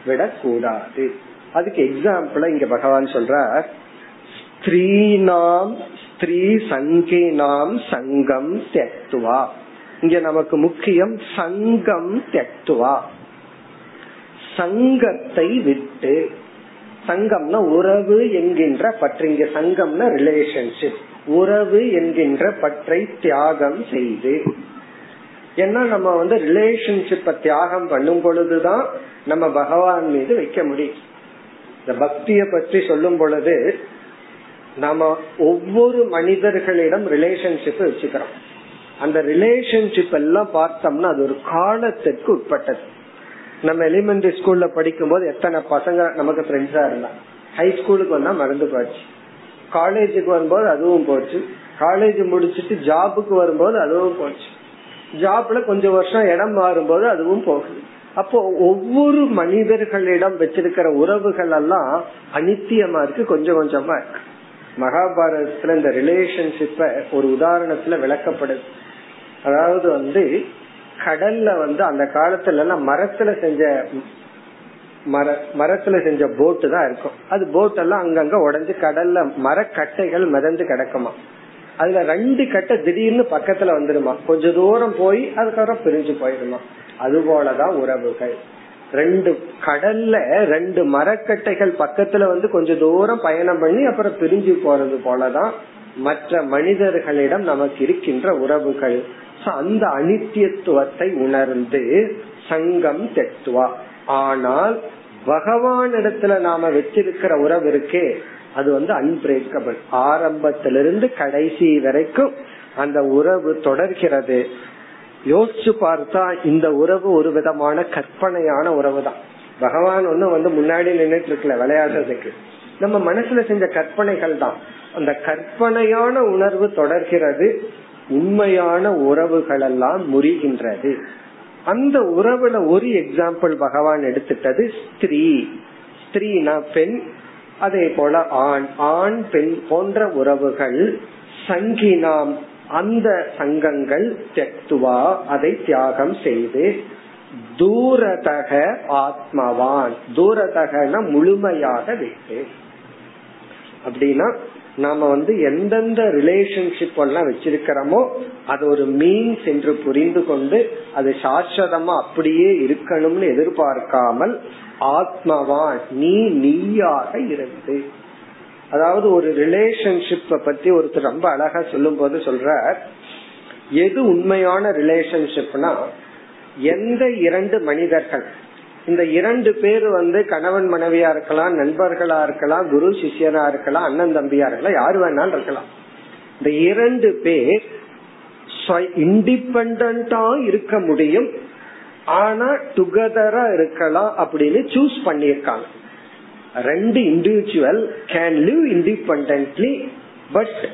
Speaker 1: விடக்கூடாது. அதுக்கு எக்ஸாம்பிள இங்க பகவான் சொல்றார். ஸ்திரீனாம் ஸ்திரீ சங்கினாம் சங்கம் தெக்துவா இங்க நமக்கு முக்கியம் சங்கம் தெக்துவா சங்கத்தை விட்டு சங்கம்னா உறவு என்கின்ற பற்று. இங்க சங்கம்னா ரிலேஷன்ஷிப் உறவு என்கின்ற பற்றை தியாகம் செய்து. ஏன்னா நம்ம வந்து ரிலேஷன்ஷிப்ப தியாகம் பண்ணும் பொழுதுதான் நம்ம பகவான் மீது வைக்க முடியும். இந்த பக்திய பற்றி சொல்லும் பொழுது நாம ஒவ்வொரு மனிதர்களிடம் ரிலேஷன்ஷிப் வச்சுக்கிறோம். அந்த ரிலேஷன்ஷிப் எல்லாம் பார்த்தோம்னா அது ஒரு காலத்திற்கு உட்பட்டது. நம்ம எலிமெண்டரி ஸ்கூல்ல படிக்கும் போது எத்தனை பசங்க நமக்கு ஃப்ரெண்ட்ஸா இருந்தான் ஹை ஸ்கூலுக்கு வந்தா மறந்து போச்சு. காலேஜுக்கு வரும்போது அதுவும் போச்சு. காலேஜ் முடிச்சிட்டு ஜாபுக்கு வரும்போது அதுவும் போச்சு. ஜாப்ல கொஞ்சம் வருஷம் இடம் மாறும்போது அதுவும் போகுது. அப்போ ஒவ்வொரு மனிதர்களிடம் வச்சிருக்கிற உறவுகள் எல்லாம் அனித்தியமா இருக்கு கொஞ்சம் கொஞ்சமா இருக்கு. மகாபாரதத்துல இந்த ரிலேஷன்ஷிப்ப ஒரு உதாரணத்துல விளக்கப்படுது. அதாவது வந்து கடல்ல வந்து அந்த காலத்துல எல்லாம் மரத்துல செஞ்ச மர மரத்துல செஞ்ச போட்டு தான் இருக்கும். அது போட் எல்லாம் அங்கங்க உடஞ்சு கடல்ல மரக்கட்டைகள் மிதந்து கிடக்குமா? அதுல ரெண்டு கட்டை திடீர்னு பக்கத்துல வந்துருமா? கொஞ்ச தூரம் போய் அதுக்கப்புறம் பிரிஞ்சு போயிருமா? அது போலதான் உறவுகள். ரெண்டு கடல்ல ரெண்டு மரக்கட்டைகள் பக்கத்துல வந்து கொஞ்ச தூரம் பயணம் பண்ணி அப்புறம் பிரிஞ்சு போறது போலதான் மற்ற மனிதர்களிடம் நமக்கு இருக்கின்ற உறவுகள். அந்த அனித்தியத்துவத்தை உணர்ந்து சங்கம் தெத்துவா. ஆனால் பகவானிடத்துல நாம வச்சிருக்கிற உறவு இருக்கே அது வந்து அன்பிரேக்கபிள் ஆரம்பத்திலிருந்து கடைசி வரைக்கும் அந்த உறவு தொடர்கிறது. யோசிச்சு பார்த்தா இந்த உறவு ஒரு விதமான கற்பனையான உறவு தான் பகவான் ஒண்ணு வந்து முன்னாடி நின்றுட்டு இருக்கல விளையாடுறதுக்கு. நம்ம மனசுல செஞ்ச கற்பனைகள் தான் அந்த கற்பனையான உணர்வு தொடர்கிறது. உண்மையான உறவுகள் எல்லாம் முறிகின்றது. அந்த உறவுல ஒரு எக்ஸாம்பிள் பகவான் எடுத்துட்டது ஸ்திரீ. ஸ்திரீனா பெண் அதே போல ஆண். ஆண் பெண் போன்ற உறவுகள் சங்கினாம். அந்த சங்கங்கள் தெத்துவா அதை தியாகம் செய்து தூரதக ஆத்மவான். தூரதகன முழுமையாக விட்டு. அப்படின்னா நாம வந்து எந்தெந்த ரிலேஷன்ஷிப் எல்லாம் வச்சிருக்கிறோமோ அது ஒரு மீன்ஸ் என்று புரிந்து கொண்டு அது சாஸ்வதமா அப்படியே இருக்கணும்னு எதிர்பார்க்காமல் ஆத்மவான் நீ நீயாக இருந்து. அதாவது ஒரு ரிலேஷன்ஷிப்ப பத்தி ஒருத்தர் ரொம்ப அழகா சொல்லும் போது சொல்ற எது உண்மையான ரிலேஷன்ஷிப்னா எந்த இரண்டு மனிதர்கள் இந்த இரண்டு பேர் வந்து கணவன் மனைவியா இருக்கலாம் நண்பர்களா இருக்கலாம் குரு சிஷியனா இருக்கலாம் அண்ணன் தம்பியா இருக்கலாம் யாரு வேணாலும் இருக்கலாம். இந்த இரண்டு பேர் இண்டிபெண்டா இருக்க முடியும். ஆனா டுகெதரா இருக்கலாம் அப்படின்னு சூஸ் பண்ணிருக்காங்க ரெண்டு individual can live independently but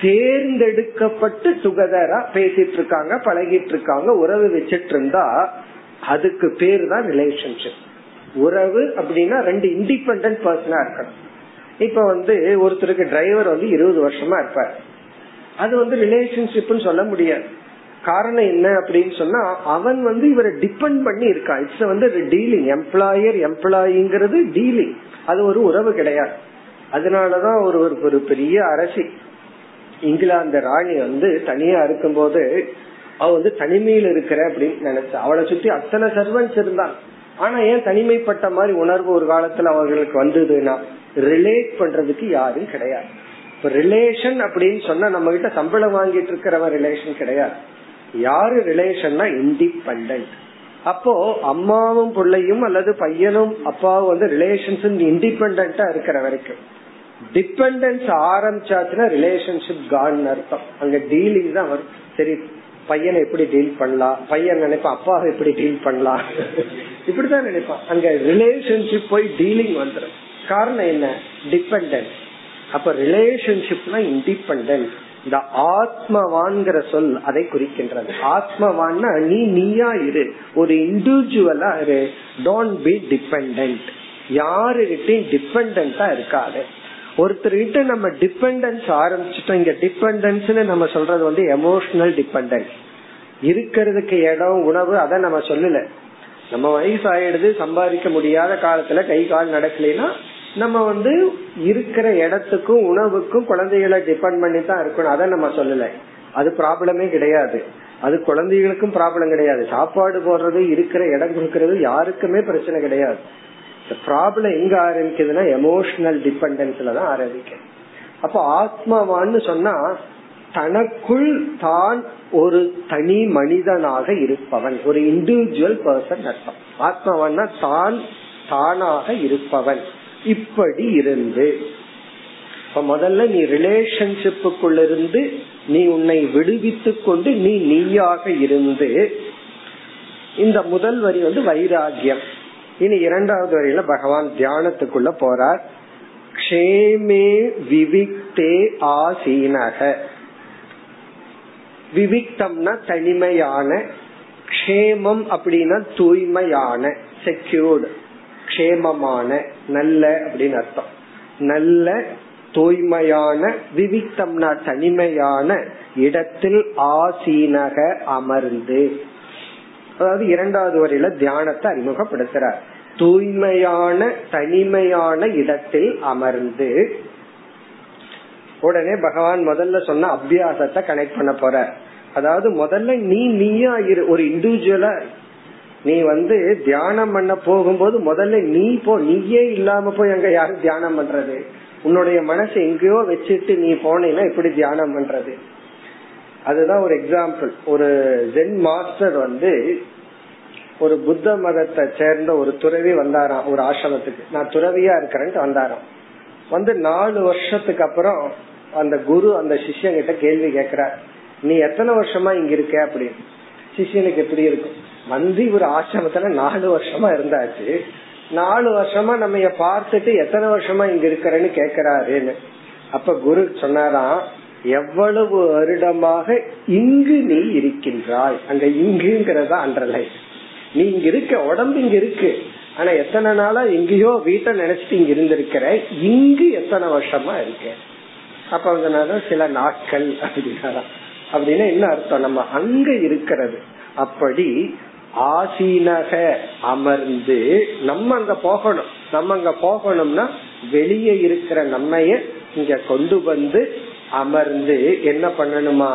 Speaker 1: தேர்ந்தெடுக்கப்பட்டு டுகெதரா பேசிட்டு இருக்காங்க பழகிட்டு இருக்காங்க உறவு வச்சிட்டு இருந்தா அதுக்கு பேர் தான் ரிலேஷன்ஷிப் உறவு அப்படின்னா ரெண்டு இண்டிபெண்டன்ட் பர்சனா இருக்கணும். இப்ப வந்து ஒருத்தருக்கு டிரைவர் வந்து இருபது வருஷமா இருப்பார். அது வந்து ரிலேஷன்ஷிப்னு சொல்ல முடியாது. காரணம் என்ன அப்படின்னு சொன்னா அவன் வந்து இவரை டிபெண்ட் பண்ணி இருக்கான். இட்ஸ் வந்து டீலிங் எம்ப்ளாயர் எம்ப்ளாயிங்கிறது டீலிங் அது ஒரு உறவு கிடையாது. அதனாலதான் ஒரு ஒரு பெரிய அரசி. இங்கிலாந்து ராணி வந்து தனியா இருக்கும்போது அவ வந்து தனிமையில் இருக்கிற அப்படின்னு நினைச்சா அவளை சுத்தி அத்தனை சர்வன்ஸ் இருந்தான் ஆனா ஏன் தனிமைப்பட்ட மாதிரி உணர்வு ஒரு காலத்துல அவர்களுக்கு வந்ததுன்னா ரிலேட் பண்றதுக்கு யாரும் கிடையாது. இப்ப ரிலேஷன் அப்படின்னு சொன்னா நம்ம கிட்ட சம்பளம் வாங்கிட்டு இருக்கிறவன் ரிலேஷன் கிடையாது. யாரு ரிலேஷன்னா இண்டிபெண்ட் அப்போ அம்மாவும் பிள்ளையும் அல்லது பையனும் அப்பாவும் வந்து ரிலேஷன்ஸ் இண்டிபெண்டா இருக்கிற வரைக்கும். டிபெண்டன்ஸ் ஆரம்பிச்சாச்சுன்னா ரிலேஷன்ஷிப் கான் அர்த்தம். அங்க டீலிங் தான் வரும். சரி பையனை எப்படி டீல் பண்ணலாம்? பையன் நினைப்பான் அப்பாவை எப்படி டீல் பண்ணலாம்? இப்படிதான் நினைப்பான். அங்க ரிலேஷன்ஷிப் போய் டீலிங் வந்துடும் காரணம் என்ன? டிபெண்ட் அப்ப ரிலேஷன்ஷிப்னா இண்டிபெண்ட் இந்த ஆத்மவான்கிற சொல் அதை குறிக்கின்றது. ஆத்மவான்னா நீ நீயா இரு. ஒரு இண்டிவிஜுவலா இரு. டோன்ட் பி டிபெண்ட் யாருகிட்டையும் டிபெண்டா இருக்காது. ஒருத்தர்கிட்ட நம்ம டிபெண்டன்ஸ் ஆரம்பிச்சிட்டோம். இங்க டிபெண்டன்ஸ்னு நம்ம சொல்றது வந்து எமோஷனல் டிபெண்டன்ஸ் இருக்கிறதுக்கு இடம் உணவு அதை நம்ம சொல்லல. நம்ம வயசு ஆயிடுது சம்பாதிக்க முடியாத காலத்துல கை கால் நடக்கலைன்னா நம்ம வந்து இருக்கிற இடத்துக்கும் உணவுக்கும் குழந்தைகளை டிபெண்ட் பண்ணி தான் இருக்கணும். அதை நம்ம சொல்லல. அது ப்ராப்ளமே கிடையாது. அது குழந்தைகளுக்கும் ப்ராப்ளம் கிடையாது. சாப்பாடு போடுறது இருக்கிற இடம் கொடுக்கறது யாருக்குமே பிரச்சனை கிடையாது. ப்ராப்ளம் எங்க ஆரம்பிக்குதுன்னா எமோஷனல் டிபெண்டன்ஸ்ல தான் ஆரம்பிக்கும். அப்ப ஆத்மாவான்னு சொன்னா தனக்குள் தான் ஒரு தனி மனிதனாக இருப்பவன். ஒரு இண்டிவிஜுவல் பர்சன் அர்த்தம். ஆத்மவன்னா தான் தானாக இருப்பவன். இப்படி இருந்து இப்ப முதல்ல நீ ரிலேஷன்ஷிப்புக்குள்ள இருந்து நீ உன்னை விடுவித்து கொண்டு நீ நீயாக இருந்து இந்த முதல் வரி வந்து வைராகியம். இனி இரண்டாவது வரியில பகவான் தியானத்துக்குள்ள போறார். க்ஷேமே விவிக்தே ஆசீனக. விவிக்தம்னா தனிமையான க்ஷேமம் அப்படின்னா தூய்மையான செக்யூர்டு க்ஷேமமான நல்ல அப்படின்னு அர்த்தம். நல்ல தூய்மையான விவிக்தம்னா தனிமையான இடத்தில் ஆசீனக அமர்ந்து. அதாவது இரண்டாவது வரையில தியானத்தை அறிமுகப்படுத்துறார். தூய்மையான தனிமையான இடத்தில் அமர்ந்து உடனே பகவான் முதல்ல சொன்ன அபியாசத்தை கனெக்ட் பண்ண போற. அதாவது முதல்ல நீ நீயா இரு ஒரு இண்டிவிஜுவலா நீ வந்து தியானம் பண்ண போகும்போது முதல்ல நீ போ நீயே இல்லாம போய் அங்க யாரும் தியானம் பண்றது? உன்னுடைய மனசு எங்கேயோ வச்சுட்டு நீ போனீங்கன்னா எப்படி தியானம் பண்றது. அதுதான் ஒரு எக்ஸாம்பிள் ஒரு ஜென் மாஸ்டர் வந்து ஒரு புத்த மதத்தை சேர்ந்த ஒரு துறவி வந்தாராம் ஒரு ஆசிரமத்துக்கு. நான் துறவியா இருக்கிறேன்ட்டு வந்தாராம். வந்து நாலு வருஷத்துக்கு அப்புறம் அந்த குரு அந்த சிஷ்யன் கிட்ட கேள்வி கேக்குறார். நீ எத்தனை வருஷமா இங்க இருக்க அப்படின்னு. சிஷியனுக்கு எப்படி இருக்கும்? வந்து ஒரு ஆசிரமத்துல நாலு வருஷமா இருந்தாச்சு. நாலு வருஷமா நம்ம பார்த்துட்டு எத்தனை வருஷமா இங்க இருக்கிறேன்னு கேக்குறாருன்னு. அப்ப குரு சொன்னாராம் எவ்வளவு வருடமாக இங்கு நீ இருக்கின்றாய்? அங்க இங்குங்கிறதா அன்றலை நீ இங்க இருக்க உடம்பு இங்க இருக்கு. ஆனா எத்தனை நாளா எங்கேயோ வீட்டை நினைச்சிட்டு இங்க இருந்திருக்கிற இங்கு எத்தனை வருஷமா இருக்க அப்ப வந்து சில நாட்கள் அப்படின்னா அப்படின்னா என்ன அர்த்தம்? நம்ம அங்க இருக்கிறது. அப்படி ஆசீனக அமர்ந்து நம்ம அங்க போகணும். நம்ம அங்க போகணும்னா வெளியே இருக்கிற நம்மைய இங்க கொண்டு வந்து அமர்ந்து என்ன பண்ணணுமா?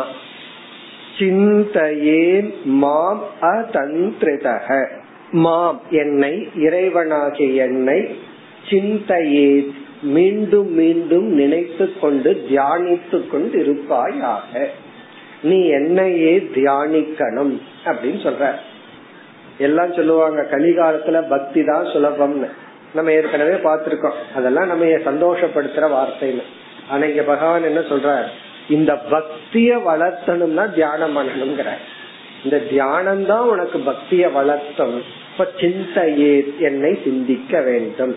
Speaker 1: சிந்தையே மாம் அதந்திரிதக. மாம் என்னை இறைவனாகிய என்னை சிந்தையே மீண்டும் மீண்டும் நினைத்து கொண்டு தியானித்து கொண்டு இருப்பாயாக நீ என்னையே தியானிக்கணும் அப்படின்னு சொல்ற. எல்லாம் சொல்லுவாங்க கலிகாலத்துல பக்தி தான் சுலபம்னு. நம்ம ஏற்கனவே பார்த்திருக்கோம். அதெல்லாம் நம்ம சந்தோஷப்படுத்துற வார்த்தைன்னு. ஆனா இங்க பகவான் என்ன சொல்ற இந்த பக்திய வளர்த்தணும்னா தியானம் பண்ணணுங்கிற இந்த தியானம் தான் உனக்கு பக்திய வளர்த்தணும் இப்ப சிந்தையே என்னை சிந்திக்க வேண்டும்.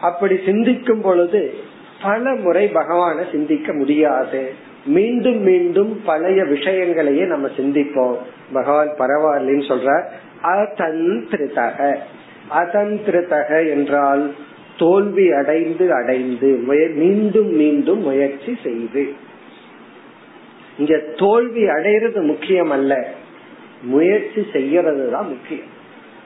Speaker 1: அப்படி சிந்திக்கும் பொழுது பல முறை பகவான சிந்திக்க முடியாது. மீண்டும் மீண்டும் பழைய விஷயங்களையே நம்ம சிந்திப்போம். பகவான் பரவாயில்லன்னு சொல்ற அதந்திருத்தக அதந்திருத்தக என்றால் தோல்வி அடைந்து அடைந்து மீண்டும் மீண்டும் முயற்சி செய்து. இங்க தோல்வி அடைறது முக்கியம் அல்ல முயற்சி செய்யறது தான் முக்கியம்.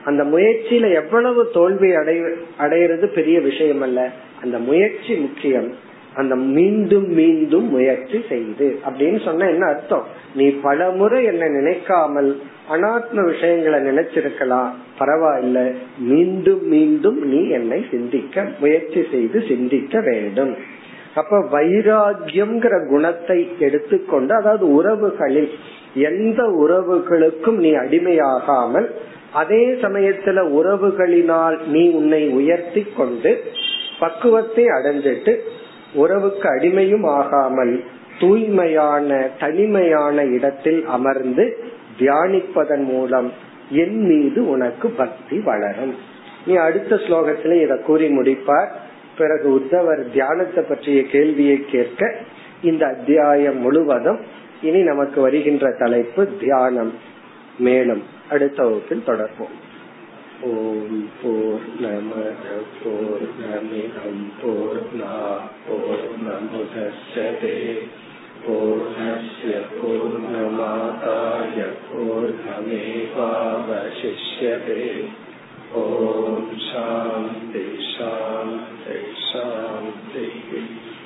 Speaker 1: அந்த முயற்சியில எவ்வளவு தோல்வி அடை அடையிறது பெரிய விஷயம் அல்ல அந்த முயற்சி முக்கியம். அந்த மீண்டும் மீண்டும் முயற்சி செய்து. அப்படின்னு சொன்ன என்ன அர்த்தம்? நீ பல முறை என்ன நினைக்காமல் அனாத்ம விஷயங்களை நினைச்சிருக்கலாம். பரவாயில்ல. மீண்டும் மீண்டும் நீ என்னை சிந்திக்க முயற்சி செய்து சிந்திக்க வேண்டும். அப்ப வைராகியம்ங்கிற குணத்தை எடுத்துக்கொண்டு அதாவது உறவுகளில் எந்த உறவுகளுக்கும் நீ அடிமையாகாமல் அதே சமயத்துல உறவுகளினால் நீ உன்னை உயர்த்தி கொண்டு பக்குவத்தை அடைஞ்சிட்டு உறவுக்கு அடிமையும் ஆகாமல் தூய்மையான தனிமையான இடத்தில் அமர்ந்து தியானிப்பதன் மூலம் என் மீது உனக்கு பக்தி வளரும். நீ அடுத்த ஸ்லோகத்துல இத கூறி முடிப்பார். பிறகு உத்தவர் தியானத்தை பற்றிய கேள்வியை கேட்க இந்த அத்தியாயம் முழுவதும் இனி நமக்கு வருகின்ற தலைப்பு தியானம். மேலும் அடுத்த வகுப்பில் தொடர்போம் ஓம் போர் நம போர் நமிதம் போர் போர் நமுதே पूर्णस्य पूर्णमादाय पूर्णमेवावशिष्यते ॐ शान्ति शान्ति शान्तिः